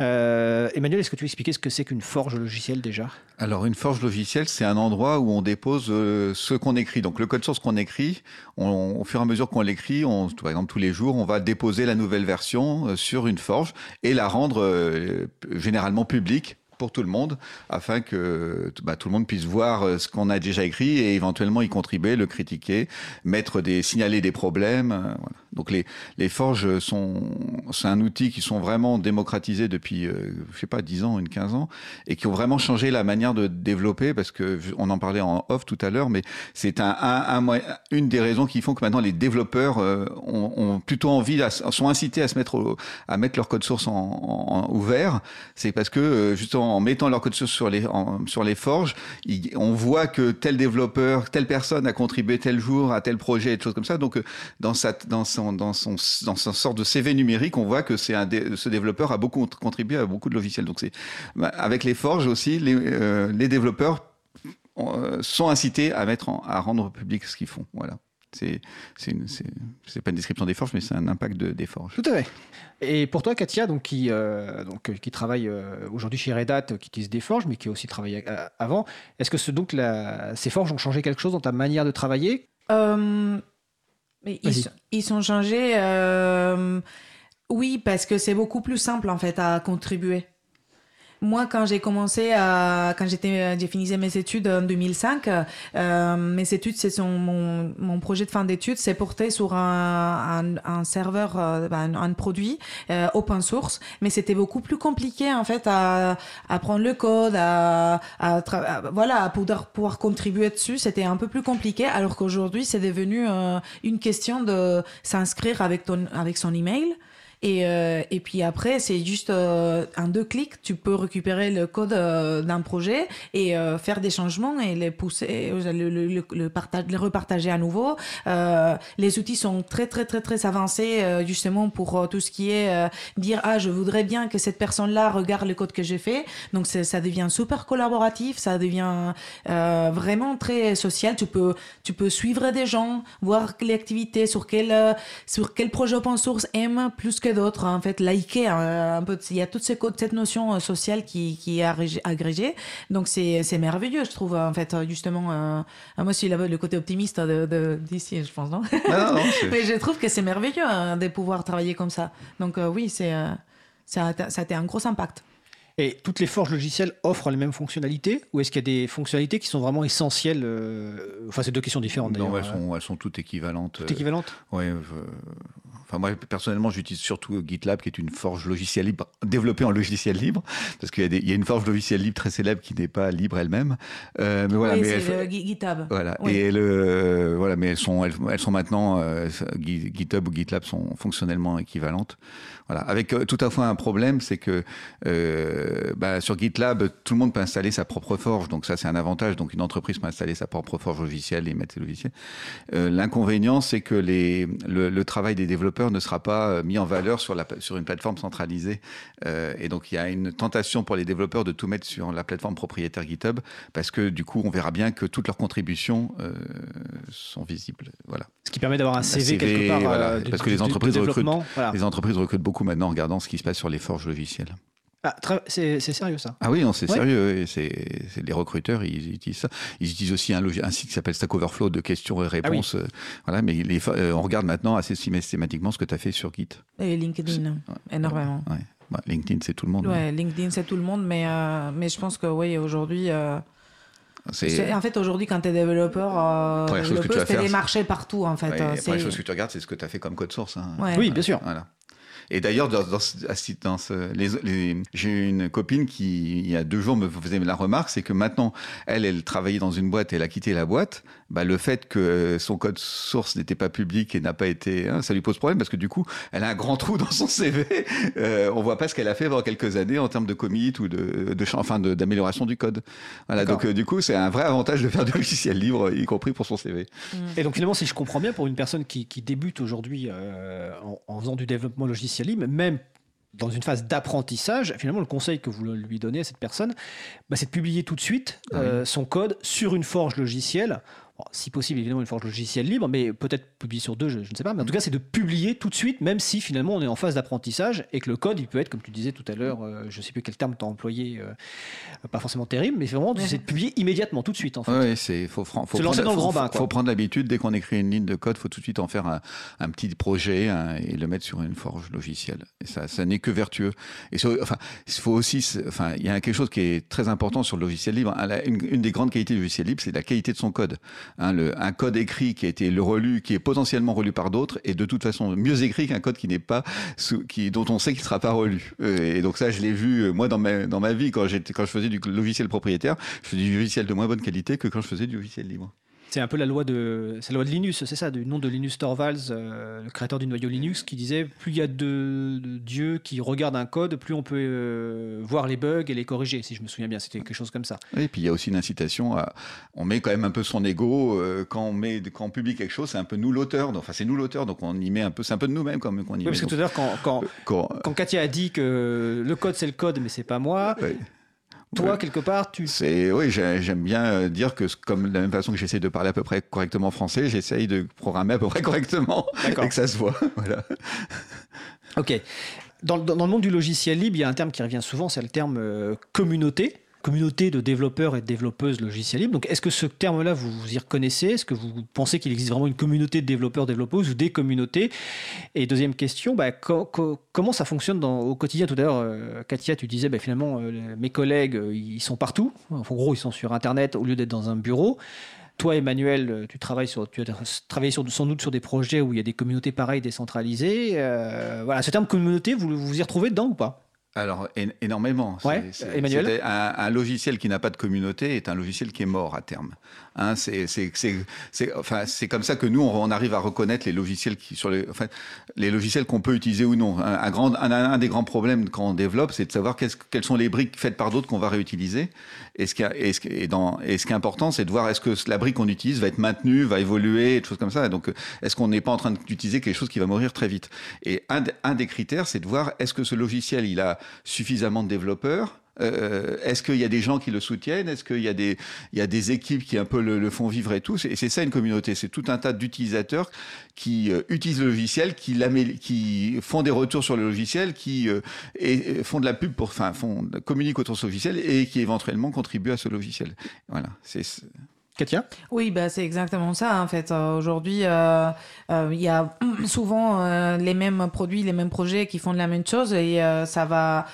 Euh, Emmanuel, est-ce que tu veux expliquer ce que c'est qu'une forge logicielle déjà? Alors, une forge logicielle, c'est un endroit où on dépose euh, ce qu'on écrit. Donc, le code source qu'on écrit, on, au fur et à mesure qu'on l'écrit, on, par exemple, tous les jours, on va déposer la nouvelle version euh, sur une forge et la rendre généralement publique pour tout le monde, afin que bah, tout le monde puisse voir euh, ce qu'on a déjà écrit et éventuellement y contribuer, le critiquer, mettre des, signaler des problèmes. euh. Donc les, forges sont, c'est un outil qui sont vraiment démocratisés depuis, euh, je sais pas, 10 ans, une 15 ans, et qui ont vraiment changé la manière de développer, parce que on en parlait en off tout à l'heure, mais c'est un, un, un une des raisons qui font que maintenant les développeurs euh, ont, ont plutôt envie, sont incités à se mettre, au- à mettre leur code source en, en- ouvert, c'est parce que euh, justement en mettant leur code source sur les, en- sur les forges, on voit que tel développeur, telle personne a contribué tel jour à tel projet et des choses comme ça. Donc, euh, dans, sa, dans, son, dans, son, dans son sorte de CV numérique, on voit que c'est un dé- ce développeur a beaucoup contribué à beaucoup de logiciels. Donc, c'est bah, avec les forges aussi, les, euh, les développeurs euh, sont incités à mettre en- à rendre public ce qu'ils font. Voilà. C'est c'est une- c'est c'est pas une description des forges, mais c'est un impact de, des forges. Tout à fait. Et pour toi, Katia, donc, qui, euh, donc, qui travaille euh, aujourd'hui chez Red Hat, qui utilise des forges, mais qui a aussi travaillé euh, avant, est-ce que ce, donc, la- ces forges ont changé quelque chose dans ta manière de travailler? Euh, mais ils, sont- ils sont changés. euh, oui, parce que c'est beaucoup plus simple en fait à contribuer. Moi, quand j'ai commencé à, quand j'étais, j'ai fini mes études en 2005, euh, mes études, c'est mon, mon projet de fin d'études, c'est porté sur un, un, un serveur, euh, un, un produit euh, open source, mais c'était beaucoup plus compliqué en fait à, à prendre le code, à, à, à- voilà, à pouvoir, pouvoir contribuer dessus. C'était un peu plus compliqué, alors qu'aujourd'hui, c'est devenu euh, une question de s'inscrire avec ton, avec son email. Et, euh, et puis après, c'est juste euh, un deux clics, tu peux récupérer le code euh, d'un projet et euh, faire des changements et les pousser, le, partage, les repartager à nouveau. Les outils sont très très très très avancés justement pour tout ce qui est dire ah je voudrais bien que cette personne-là regarde le code que j'ai fait. Donc ça devient super collaboratif, ça devient vraiment très social. Tu peux tu peux suivre des gens, voir les activités sur quel sur quel projet open source aime plus que d'autres. En fait, liker euh, un peu. Il y a toute ces cette notion euh, sociale qui, qui est agrégée-. Donc c'est c'est merveilleux, je trouve. En fait, euh, justement, euh, moi, je suis là- le côté optimiste de de- d'ici, je pense, non? Non, non, c'est- Mais je trouve que c'est merveilleux hein, de pouvoir travailler comme ça. Donc euh, oui, c'est ça, a, ça a été un gros impact. Et toutes les forges logicielles offrent les mêmes fonctionnalités Ou est-ce qu'il y a des fonctionnalités qui sont vraiment essentielles euh, Enfin, c'est deux questions différentes d'ailleurs. non, elles euh, sont, elles sont toutes équivalentes. toutes équivalentes Ouais, euh, enfin moi personnellement j'utilise surtout GitLab qui est une forge logicielle libre développée en logiciel libre parce qu'il y, a y une forge logicielle libre très célèbre qui n'est pas libre elle-même. Euh, mais voilà, oui, mais elle- GitHub. voilà. Oui. Et le, voilà, mais elles sont, elles, elles sont maintenant euh, Git- GitHub ou GitLab sont fonctionnellement équivalentes. Voilà. Avec euh, tout à fait un problème, c'est que euh, bah, sur GitLab, tout le monde peut installer sa propre forge. Donc ça, c'est un avantage. Donc une entreprise peut installer sa propre forge logicielle et mettre ses logiciels. Euh, L'inconvénient, c'est que les, le, le travail des développeurs ne sera pas euh, mis en valeur sur, la, sur une plateforme centralisée. Euh, et donc il y a une tentation pour les développeurs de tout mettre sur la plateforme propriétaire GitHub parce que du coup, on verra bien que toutes leurs contributions euh, sont visibles. Voilà. Ce qui permet d'avoir un CV, CV, quelque part. voilà, parce que les entreprises. Voilà. Les entreprises recrutent beaucoup maintenant en regardant ce qui se passe sur les forges logicielles. Ah, c'est sérieux ça? Ah oui, non, c'est Ouais. sérieux. C'est c'est les recruteurs, ils utilisent ça. Ils utilisent aussi un, un site qui s'appelle Stack Overflow de questions et réponses. euh, Voilà, mais les, euh, on regarde maintenant assez systématiquement ce que tu as fait sur Git. Et LinkedIn, énormément. Ouais. Bah, LinkedIn, c'est tout le monde. Ouais, LinkedIn, c'est tout le monde, mais, euh, mais je pense que oui, aujourd'hui. euh, en fait, aujourd'hui, quand tu es développeur, euh, que tu c'est- marchés partout, en fait. Ouais, la première chose que tu regardes, c'est ce que tu as fait comme code source. hein. Ouais. Oui, bien sûr. Voilà. Et d'ailleurs, dans, dans, dans ce- les- les- j'ai une copine qui, il y a deux jours, me faisait la remarque, c'est que maintenant, elle, elle travaillait dans une boîte, elle a quitté la boîte. Bah, le fait que son code source n'était pas public et n'a pas été, hein, ça lui pose problème parce que du coup, elle a un grand trou dans son CV. Euh, on voit pas ce qu'elle a fait pendant quelques années en termes de commit ou de, enfin, d'amélioration du code. Voilà. Donc, euh, du coup, c'est un vrai avantage de faire du logiciel libre, y compris pour son CV. Et donc finalement, si je comprends bien, pour une personne qui, qui débute aujourd'hui euh, en, en faisant du développement logiciel libre, même dans une phase d'apprentissage, finalement, le conseil que vous lui donnez à cette personne, bah, c'est de publier tout de suite Ah oui. euh, son code sur une forge logicielle. Bon, si possible, évidemment, une forge logicielle libre, mais peut-être publier sur deux, je, je ne sais pas. Mais en tout cas, c'est de publier tout de suite, même si finalement on est en phase d'apprentissage et que le code, il peut être, comme tu disais tout à l'heure, euh, je ne sais plus quel terme tu as employé, euh, pas forcément terrible, mais vraiment, c'est de publier immédiatement, tout de suite, en fait. Ouais, c'est faut, faut Se lancer prendre- dans le grand bain, quoi. Faut prendre l'habitude dès qu'on écrit une ligne de code, faut tout de suite en faire un, un petit projet et le mettre sur une forge logicielle. Et ça, ça n'est que vertueux. Et enfin, il faut aussi, enfin, il y a quelque chose qui est très important sur le logiciel libre. Une des grandes qualités du logiciel libre, c'est la qualité de son code. Hein, un code écrit qui a été le relu, qui est potentiellement relu par d'autres, est de toute façon mieux écrit qu'un code qui n'est pas, qui, dont on sait qu'il sera pas relu. Euh, Et donc ça, je l'ai vu euh, moi dans ma dans ma vie quand quand je faisais du logiciel propriétaire, je faisais du logiciel de moins bonne qualité que quand je faisais du logiciel libre. C'est un peu la loi de, c'est la loi de Linus, c'est ça, du nom de Linus Torvalds, euh, le créateur du noyau Linux, qui disait plus il y a de, de dieux qui regardent un code, plus on peut euh, voir les bugs et les corriger. Si je me souviens bien, c'était quelque chose comme ça. Et puis il y a aussi une incitation à, on met quand même un peu son ego euh, quand on met, quand on publie quelque chose, c'est un peu nous l'auteur, enfin c'est nous l'auteur, donc on y met un peu, c'est un peu de nous-mêmes quand même qu'on y Oui, met. parce que tout à l'heure, quand, quand, quand- quand Katia a dit que le code c'est le code, mais c'est pas moi, ouais. Toi Ouais. quelque part, tu. C'est oui, j'ai- j'aime bien euh, dire que comme de la même façon que j'essaie de parler à peu près correctement français, j'essaye de programmer à peu près correctement et que ça se voit. Voilà. Ok. Dans, dans- dans le monde du logiciel libre, il y a un terme qui revient souvent, c'est le terme euh, communauté. Communauté de développeurs et développeuses logiciel libre. Donc, est-ce que ce terme-là, vous vous y reconnaissez? Est-ce que vous pensez qu'il existe vraiment une communauté de développeurs, développeuses ou des communautés? Et deuxième question, bah, co- co- comment ça fonctionne au quotidien? Tout à l'heure, euh, Katia, tu disais, bah, finalement, euh, mes collègues, euh, ils sont partout. En gros, ils sont sur Internet au lieu d'être dans un bureau. Toi, Emmanuel, tu travailles sur, tu as sans doute sur des projets où il y a des communautés pareilles décentralisées. Voilà, ce terme communauté, vous vous y retrouvez dedans ou pas? Alors, énormément. Ouais, c'est- Emmanuel un, un logiciel qui n'a pas de communauté est un logiciel qui est mort à terme. Hein, c'est, c'est, c'est, enfin, c'est comme ça que nous, on, on arrive à reconnaître les logiciels qui, sur les, enfin, les logiciels qu'on peut utiliser ou non. Un, un grand, un, un des grands problèmes quand on développe, c'est de savoir quelles sont les briques faites par d'autres qu'on va réutiliser. Et ce qui, a- et ce, qui- et dans, et ce qui est important, c'est de voir est-ce que la brique qu'on utilise va être maintenue, va évoluer, des choses comme ça. Donc, est-ce qu'on n'est pas en train d'utiliser quelque chose qui va mourir très vite? Et un des critères, c'est de voir est-ce que ce logiciel, il a suffisamment de développeurs Euh, Est-ce qu'il y a des gens qui le soutiennent? Est-ce qu'il y y a des équipes qui un peu le, font vivre et tout? Et c'est ça une communauté. C'est tout un tas d'utilisateurs qui euh, utilisent le logiciel, qui, font des retours sur le logiciel, qui euh, font de la pub pour, enfin, communiquent autour de ce logiciel et qui éventuellement contribuent à ce logiciel. Voilà. Oui, bah, c'est exactement ça en fait. Euh, Aujourd'hui, euh, euh, il y a souvent les mêmes produits, les mêmes projets qui font la même chose et ça va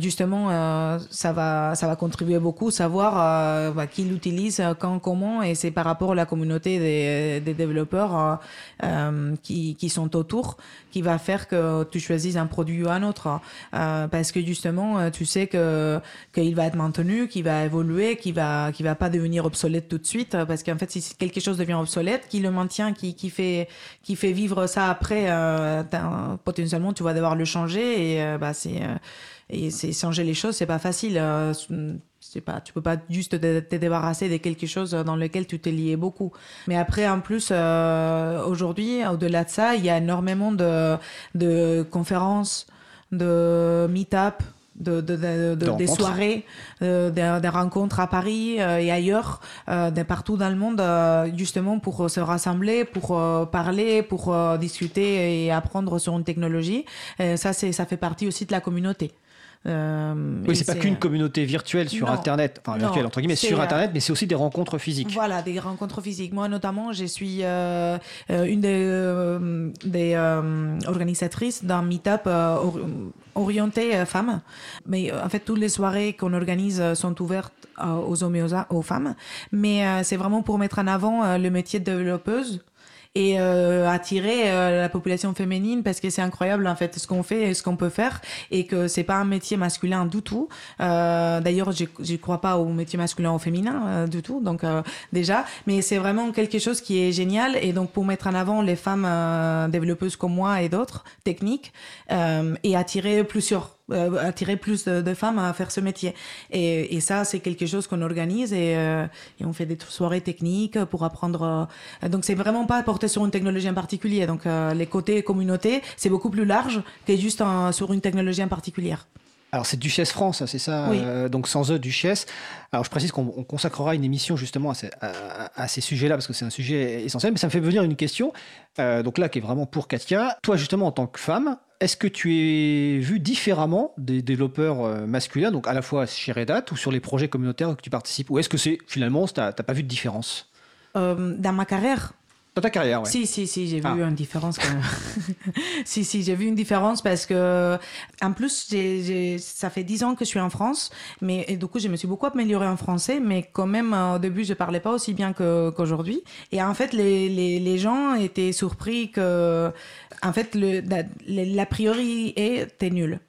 justement, ça va, ça va contribuer beaucoup, savoir bah, qui l'utilise, quand, comment et c'est par rapport à la communauté des, développeurs qui, qui sont autour qui va faire que tu choisisses un produit ou un autre. Parce que justement, tu sais que qu'il va être maintenu, qu'il va évoluer, qu'il va, qu'il va pas devenir obsolète tout de suite, euh, parce qu'en fait, si quelque chose devient obsolète, qui le maintient, qui, fait, qui fait vivre ça après, euh, potentiellement, tu vas devoir le changer et euh, bah c'est, et c'est changer les choses, c'est pas facile. c'est pas, tu peux pas juste te, te débarrasser de quelque chose dans lequel tu t'es lié beaucoup. Mais après, en plus, aujourd'hui, au-delà de ça, il y a énormément de, de conférences, de meet-up, de, de, de- de- De des soirées, euh, des, des rencontres à Paris euh, et ailleurs, euh, de partout dans le monde, euh, justement pour se rassembler, pour euh, parler, pour euh, discuter et apprendre sur une technologie. Euh, ça, c'est, ça fait partie aussi de la communauté. Euh, Oui, c'est pas qu'une communauté virtuelle sur Non. Internet, enfin Non, virtuelle entre guillemets, sur Internet, mais c'est aussi des rencontres physiques. Voilà, des rencontres physiques. Moi, notamment, je suis euh, euh, une des, euh, des organisatrices d'un meet-up or- orienté femmes. Mais en fait, toutes les soirées qu'on organise sont ouvertes aux hommes et aux, aux femmes. Mais c'est vraiment pour mettre en avant le métier de développeuse et euh, attirer euh, la population féminine parce que c'est incroyable en fait ce qu'on fait et ce qu'on peut faire et que c'est pas un métier masculin du tout. Euh, D'ailleurs, je je crois pas au métier masculin ou féminin euh, du tout, donc euh, déjà, mais c'est vraiment quelque chose qui est génial et donc pour mettre en avant les femmes euh, développeuses comme moi et d'autres techniques et attirer plusieurs attirer plus de, de femmes à faire ce métier. Et, et ça, c'est quelque chose qu'on organise et, euh, et on fait des soirées techniques pour apprendre. euh, donc, c'est vraiment pas porté sur une technologie en particulier. Donc, euh, les côtés communauté, c'est beaucoup plus large que juste un- sur une technologie en particulière. Alors c'est Duchesse France, hein, c'est ça Oui. euh, Donc sans eux, Duchesse. Alors je précise qu'on on consacrera une émission justement à ces, sujets-là parce que c'est un sujet essentiel. Mais ça me fait venir une question, euh, donc là qui est vraiment pour Katia. Toi justement en tant que femme, est-ce que tu es vu différemment des développeurs euh, masculins, donc à la fois chez Red Hat ou sur les projets communautaires que tu participes Ou est-ce que c'est finalement, t'as t'as pas vu de différence? Euh, dans ma carrière, Dans ta carrière, ouais. Si, si, si, j'ai vu Ah. une différence quand même. si, si, j'ai vu une différence parce que, en plus, ça fait dix ans que je suis en France, mais et du coup, je me suis beaucoup améliorée en français, mais quand même, euh, au début, je parlais pas aussi bien qu'aujourd'hui. Et en fait, les, les, les gens étaient surpris que, en fait, le, la, l'a priori est, t'es nul.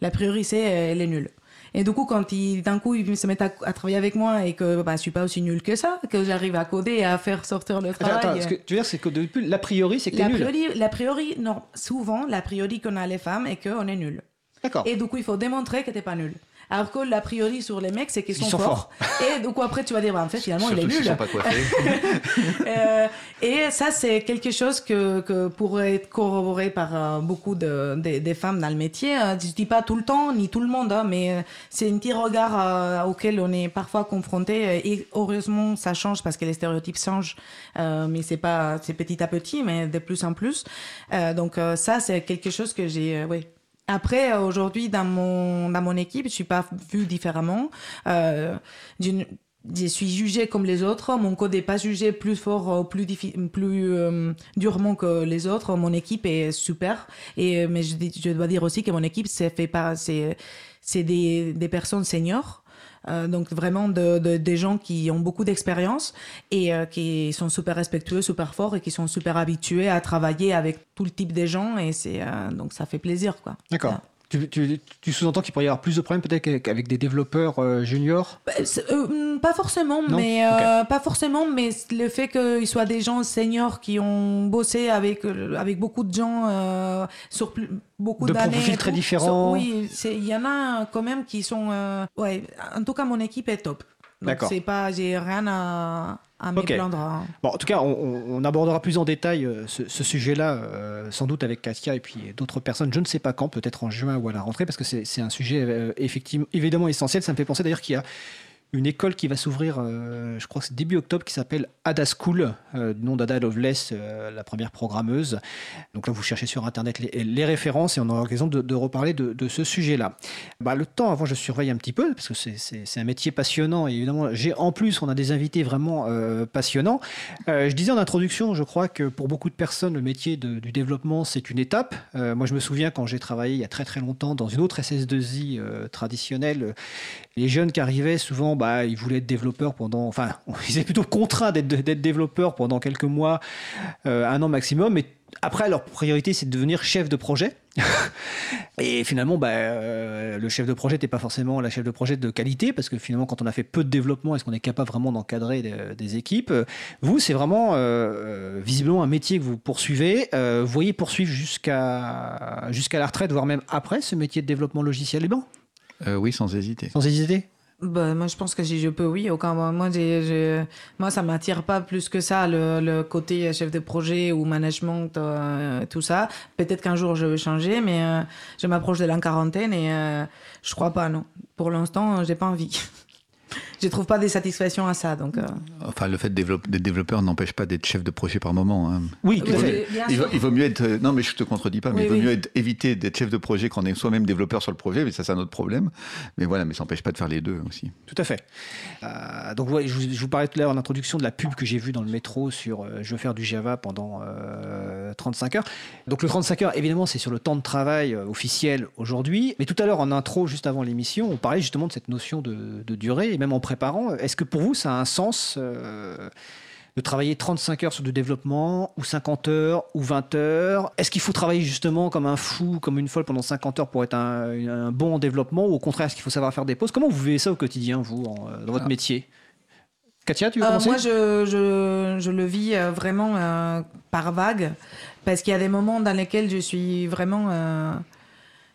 La priori, c'est, euh, elle est nulle. Et du coup, quand ils, d'un coup, ils se mettent à, à travailler avec moi et que bah, je suis pas aussi nulle que ça, que j'arrive à coder et à faire sortir le travail. attends, ce que tu veux dire, c'est que depuis l'a priori, c'est que t'es L'a nul. priori, l'a priori, non, souvent, l'a priori qu'on a les femmes est qu'on est nul. D'accord. Et du coup, il faut démontrer que t'es pas nul. Alors que l'a priori sur les mecs, c'est qu'ils Ils sont, sont forts. Et du coup, après, tu vas dire, bah, en fait, finalement, Surtout il est nul. sont pas. Euh, et ça, c'est quelque chose que, que pourrait être corroboré par euh, beaucoup de, de- des femmes dans le métier. Euh, Je dis pas tout le temps, ni tout le monde, hein, mais euh, c'est un petit regard euh, auquel on est parfois confronté. Et heureusement, ça change parce que les stéréotypes changent, mais c'est pas, c'est petit à petit, mais de plus en plus. Donc ça, c'est quelque chose que j'ai, oui. Après, euh, aujourd'hui, dans mon, dans mon équipe, je suis pas vue différemment. Euh, je suis jugée comme les autres. Mon code n'est pas jugé plus fort, euh, plus, plus euh, durement que les autres. Mon équipe est super. Et, mais je, je dois dire aussi que mon équipe, c'est fait par, c'est, c'est des, des personnes seniors. Euh, donc vraiment de, de- des gens qui ont beaucoup d'expérience et euh, qui sont super respectueux, super forts et qui sont super habitués à travailler avec tout le type de gens et c'est euh, donc ça fait plaisir quoi. D'accord. Tu, tu- tu sous-entends qu'il pourrait y avoir plus de problèmes peut-être qu'avec- avec des développeurs euh, juniors? Bah, euh, hmm, pas forcément, Non? mais euh, pas forcément, mais le fait qu'ils soient des gens seniors qui ont bossé avec euh, avec beaucoup de gens euh, sur plus- beaucoup De d'années, profils et très différents. So- oui, il y en a quand même qui sont, euh, ouais. En tout cas, mon équipe est top. Donc D'accord. c'est pas, j'ai rien à, à me plaindre. hein. Bon, en tout cas, on, abordera plus en détail euh, ce, ce sujet-là, euh, sans doute avec Katia et puis d'autres personnes. Je ne sais pas quand, peut-être en juin ou à la rentrée, parce que c'est c'est un sujet euh, effectivement, évidemment essentiel. Ça me fait penser d'ailleurs qu'il y a une école qui va s'ouvrir, euh, je crois que c'est début octobre, qui s'appelle Ada School, euh, nom d'Ada Lovelace, euh, la première programmeuse. Donc là, vous cherchez sur Internet les, références et on aura l'occasion de, reparler de, ce sujet-là. Bah, le temps avant, je surveille un petit peu, parce que c'est- un métier passionnant. Et évidemment, en plus, on a des invités vraiment euh, passionnants. Je disais en introduction, je crois que pour beaucoup de personnes, le métier de- du développement, c'est une étape. Moi, je me souviens quand j'ai travaillé il y a très très longtemps dans une autre SS2I euh, traditionnelle, les jeunes qui arrivaient, souvent, bah, ils voulaient être développeurs pendant. Enfin, ils étaient plutôt contraints d'être développeurs pendant quelques mois, euh, un an maximum. Mais après, leur priorité, c'est de devenir chef de projet. Et finalement, bah, euh, le chef de projet n'est pas forcément la chef de projet de qualité, parce que finalement, quand on a fait peu de développement, est-ce qu'on est capable vraiment d'encadrer des, des équipes? Vous, c'est vraiment euh, visiblement un métier que vous poursuivez. Euh, vous voyez poursuivre jusqu'à jusqu'à la retraite, voire même après ce métier de développement logiciel libre Euh, oui, sans hésiter. Sans hésiter? Bah, moi, je pense que je peux, oui. Aucun, j'ai- moi, ça m'attire pas plus que ça, le, le côté chef de projet ou management, euh, tout ça. Peut-être qu'un jour, je vais changer, mais euh, je m'approche de la quarantaine et euh, je crois pas, non. Pour l'instant, j'ai pas envie. je trouve pas des satisfactions à ça, donc. euh, Enfin, le fait d'être développeur n'empêche pas d'être chef de projet par moment. hein. Oui, tout Il vaut, il vaut mieux être. euh, Non, mais je te contredis pas, mais Oui, il vaut oui. mieux être- éviter d'être chef de projet quand on est soi-même développeur sur le projet, mais ça, c'est un autre problème. Mais voilà, mais ça n'empêche pas de faire les deux aussi. Tout à fait. Euh, donc, ouais, je, vous, je vous parlais tout à l'heure en introduction de la pub que j'ai vue dans le métro sur euh, je veux faire du Java pendant euh, 35 heures. Donc, le 35 heures, évidemment, c'est sur le temps de travail euh, officiel aujourd'hui. Mais tout à l'heure, en intro, juste avant l'émission, on parlait justement de cette notion de, de durée. Et même en préparant, est-ce que pour vous, ça a un sens euh, de travailler 35 heures sur du développement, ou 50 heures, ou 20 heures? Est-ce qu'il faut travailler justement comme un fou, comme une folle pendant 50 heures pour être un, un bon en développement, ou au contraire, est-ce qu'il faut savoir faire des pauses? Comment vous vivez ça au quotidien, vous, en- euh, dans votre Ah. métier? Katia, tu veux Euh, moi, je, je, je le vis euh, vraiment euh, par vague, parce qu'il y a des moments dans lesquels je suis vraiment,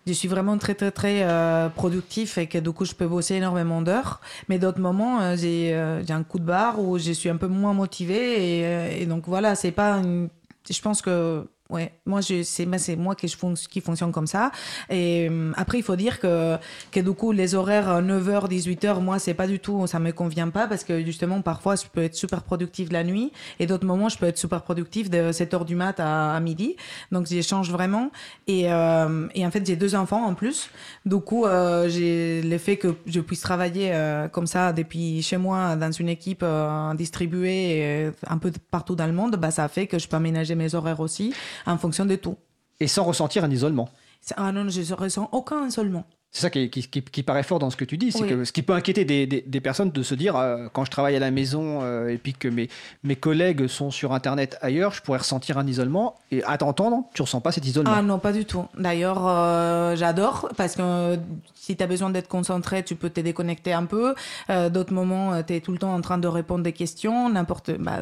je suis vraiment très très très euh, productif et que du coup je peux bosser énormément d'heures. Mais d'autres moments, euh, j'ai euh, j'ai un coup de barre où je suis un peu moins motivée et, et donc voilà, c'est pas, une- je pense que Ouais, moi je c'est c'est moi qui qui fonctionne comme ça. Et euh, après il faut dire que que du coup les horaires 9h 18h moi c'est pas du tout ça me convient pas parce que justement parfois je peux être super productif la nuit et d'autres moments je peux être super productif de 7h du mat à, midi. Donc j'échange vraiment. Et euh, et en fait j'ai deux enfants en plus. Du coup euh, j'ai le fait que je puisse travailler euh, comme ça depuis chez moi dans une équipe euh, distribuée euh, un peu partout dans le monde bah ça fait que je peux aménager mes horaires aussi en fonction de tout. Et sans ressentir un isolement. Ah non, je ne ressens aucun isolement. C'est ça qui, qui- qui- qui paraît fort dans ce que tu dis, c'est Oui. que ce qui peut inquiéter des, des- des personnes de se dire, euh, quand je travaille à la maison euh, et puis que mes, mes collègues sont sur Internet ailleurs, je pourrais ressentir un isolement. Et à t'entendre, tu ressens pas cet isolement. Ah non, pas du tout. D'ailleurs, euh, j'adore parce que si tu as besoin d'être concentré, tu peux te déconnecter un peu. D'autres moments, tu es tout le temps en train de répondre des questions, n'importe bah,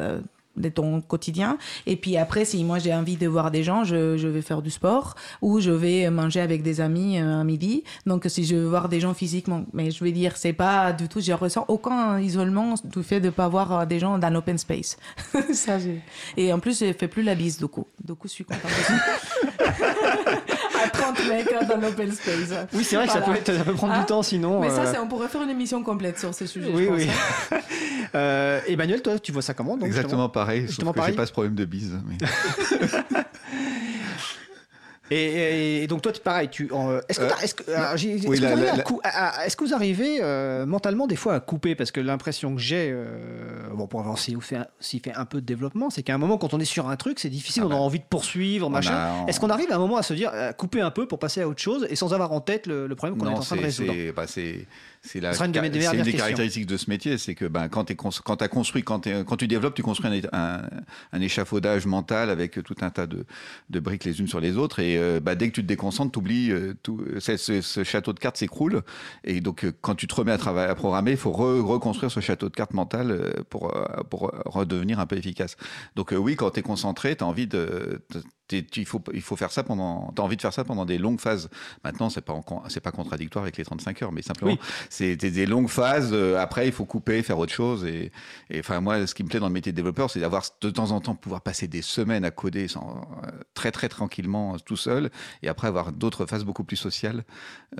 de ton quotidien. Et puis après, si moi j'ai envie de voir des gens, je, je vais faire du sport ou je vais manger avec des amis euh, à midi. Donc si je veux voir des gens physiquement, mais je vais dire, c'est pas du tout, je ressens aucun isolement du fait de pas voir euh, des gens dans l'open space. Et en plus, je fais plus la bise du coup. Du coup, je suis contente aussi. à 30 mecs dans l'open space. Oui, c'est vrai que ça, peut être- ça peut prendre Ah, du temps sinon. Mais ça, euh, c'est- on pourrait faire une émission complète sur ce sujet. Oui, je pense, oui. Euh, Emmanuel, toi, tu vois ça comment donc, Exactement pareil, sauf Justement que pareil j'ai pas ce problème de bise. mais- Et, donc toi, tu- pareil, tu, est-ce que, Euh, t'as- est-ce que, alors, j'ai- est-ce oui, que la- vous arrivez la- à la- cou- à- à- est-ce que vous arrivez euh, mentalement des fois à couper? Parce que l'impression que j'ai, euh, bon, pour avoir aussi fait, un- aussi fait un peu de développement, c'est qu'à un moment, quand on est sur un truc, c'est difficile, Ah on a bah. envie de poursuivre, machin. Est-ce qu'on arrive à un moment à se dire, à couper un peu pour passer à autre chose et sans avoir en tête le, le problème qu'on est en train de résoudre? bah, c'est- la- une une des caractéristiques de ce métier, c'est que ben, quand tu as construit, quand, t'es- quand tu développes, tu construis un, un, un échafaudage mental avec tout un tas de, de briques les unes sur les autres. Et euh, bah, dès que tu te déconcentres, tu oublies, tout, ce, ce- château de cartes s'écroule. Et donc, euh, quand tu te remets à, travailler, à programmer, il faut re- reconstruire ce château de cartes mental euh, pour, euh, pour redevenir un peu efficace. Donc, euh, oui, quand tu es concentré, tu as envie de. Il, faut, il faut faire ça pendant. Tu as envie de faire ça pendant des longues phases. Maintenant, c'est pas, c'est pas contradictoire avec les 35 heures, mais simplement, Oui. c'est des, longues phases. euh, après, il faut couper, faire autre chose. Et, et enfin, moi, ce qui me plaît dans le métier de développeur, c'est d'avoir de temps en temps pouvoir passer des semaines à coder sans, euh, très, très tranquillement, euh, tout seul. Et après, avoir d'autres phases beaucoup plus sociales.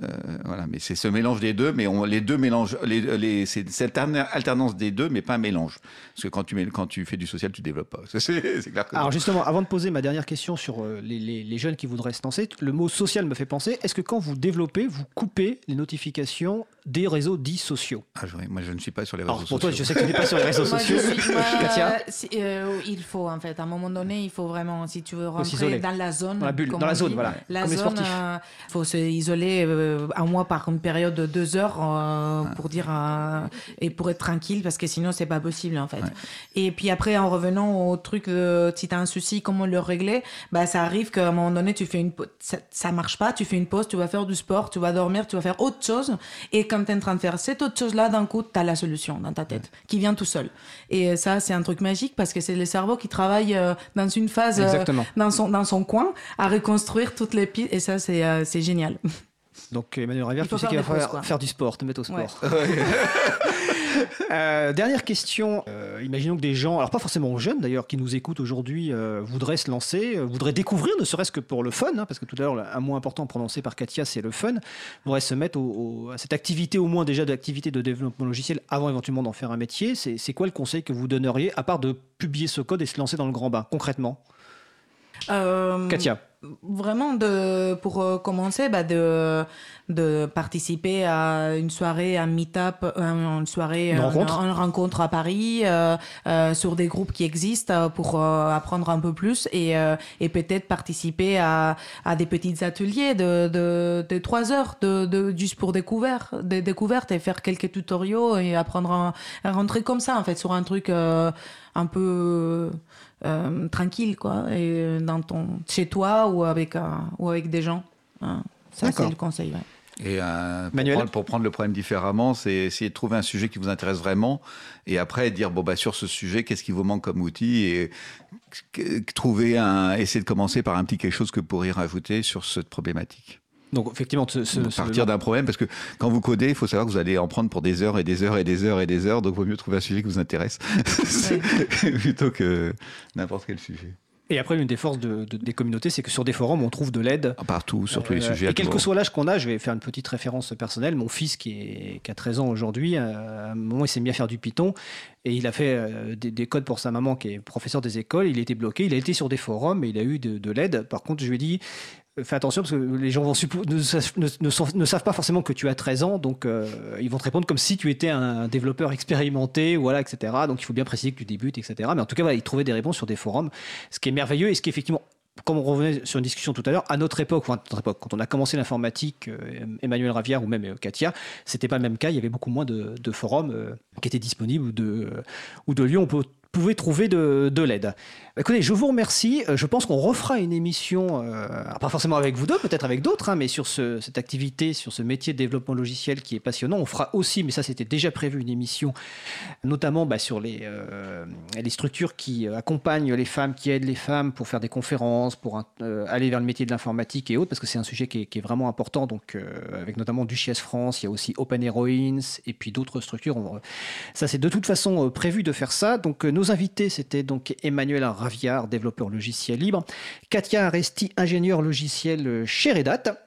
Euh, voilà. Mais c'est ce mélange des deux. Mais on, les deux mélangent. Les, les, c'est cette alterna- alternance des deux, mais pas un mélange. Parce que quand tu, mets- quand tu fais du social, tu développes pas. C'est c'est clair que. Alors justement, avant de poser ma dernière question sur euh, les, jeunes qui voudraient se lancer, le mot social me fait penser, est-ce que quand vous développez, vous coupez les notifications des réseaux dits sociaux Ah, je- moi, je ne suis pas sur les réseaux Alors pour toi, je sociaux. sais que tu n'es pas sur les réseaux sociaux. Katia si- euh, il faut en fait, à un moment donné, il faut vraiment, si tu veux rentrer s'isoler. dans la zone, Dans la bulle, dans la on zone, dit, voilà, la comme zone, il faut se isoler euh, un mois par une période de deux heures euh, pour dire euh, et pour être tranquille parce que sinon c'est pas possible en fait. Et puis après, en revenant au truc, si tu as un souci, comment le régler, bah ça arrive qu'à un moment donné, tu fais une, ça, ça marche pas, tu fais une pause, tu vas faire du sport, tu vas dormir, tu vas faire autre chose, et quand tu es en train de faire cette autre chose là, d'un coup, tu as la solution dans ta tête qui vient tout seul. Et ça, c'est un truc magique parce que c'est le cerveau qui travaille euh, dans une phase, euh, Exactement. dans, son, dans son coin, à reconstruire toutes les pistes, et ça, c'est euh, c'est génial. Donc Emmanuel Rivière, tu sais faire qu'il va falloir faire du sport, te mettre au Ouais. Euh, dernière question. Euh, imaginons que des gens, alors pas forcément jeunes d'ailleurs, qui nous écoutent aujourd'hui, euh, voudraient se lancer, voudraient découvrir, ne serait-ce que pour le fun, hein, parce que tout à l'heure, un mot important prononcé par Katia, c'est le fun, voudraient se mettre au- au- à cette activité, au moins déjà d'activité de développement logiciel, avant éventuellement d'en faire un métier. C'est quoi le conseil que vous donneriez, à part de publier ce code et se lancer dans le grand bain, concrètement? Katia Vraiment, de, pour euh, commencer, bah, de, de participer à une soirée, un meet-up, euh, une soirée, Une euh, rencontre. une rencontre à Paris, euh, euh, sur des groupes qui existent pour apprendre un peu plus et, euh, et peut-être participer à, à des petits ateliers de, de, de trois heures, de, de, juste pour découvert, des découvertes et faire quelques tutoriaux et apprendre à, à rentrer comme ça, en fait, sur un truc. euh, un peu euh, tranquille, quoi, et dans ton, chez toi ou avec, un- ou avec des gens. Hein. Ça, c'est le conseil. ouais. Et euh, pour, Manuel prendre, pour prendre le problème différemment, c'est essayer de trouver un sujet qui vous intéresse vraiment et après dire bon bah sur ce sujet qu'est-ce qui vous manque comme outil et trouver un essayer de commencer par un petit quelque chose que vous pourriez rajouter sur cette problématique. Donc effectivement, ce, ce- Donc, ce- partir d'un problème parce que quand vous codez, il faut savoir que vous allez en prendre pour des heures et des heures et des heures et des heures donc il vaut mieux trouver un sujet qui vous intéresse plutôt que n'importe quel sujet. Et après, l'une des forces de- de- des communautés, c'est que sur des forums, on trouve de l'aide. Partout sur tous les Euh, sujets. Et quel que soit l'âge qu'on a, je vais faire une petite référence personnelle. Mon fils, qui, est, qui a 13 ans aujourd'hui, euh, à un moment, il s'est mis à faire du Python et il a fait euh, des, des codes pour sa maman, qui est professeur des écoles. Il était bloqué. Il a été sur des forums et il a eu de, de l'aide. Par contre, je lui ai dit. Fais attention parce que les gens ne, savent- pas forcément que tu as 13 ans, donc euh, ils vont te répondre comme si tu étais un développeur expérimenté, voilà, etc. Donc il faut bien préciser que tu débutes, etc. Mais en tout cas, ils trouvaient des réponses sur des forums, ce qui est merveilleux et ce qui effectivement comme on revenait sur une discussion tout à l'heure, à notre époque, quand on a commencé l'informatique, euh, Emmanuel Ravière ou même euh, Katia, c'était pas le même cas. Il y avait beaucoup moins de, forums qui étaient disponibles ou de, lieux on peut- pouvait trouver de, de l'aide. Écoutez, je vous remercie. Euh, Je pense qu'on refera une émission, euh, pas forcément avec vous deux, peut-être avec d'autres, hein, mais sur ce- cette activité, sur ce métier de développement logiciel qui est passionnant. On fera aussi, mais ça c'était déjà prévu, une émission notamment bah, sur les, euh, les structures qui accompagnent les femmes, qui aident les femmes pour faire des conférences, pour aller vers le métier de l'informatique et autres, parce que c'est un sujet qui est, vraiment important. Donc, avec notamment Duchesse France, il y a aussi Open Heroines et puis d'autres structures. Ça, c'est de toute façon prévu de faire ça. Donc, nos invités, c'était donc Emmanuel Raviard, développeur logiciel libre, Katia Aresti, ingénieur logiciel chez Red Hat.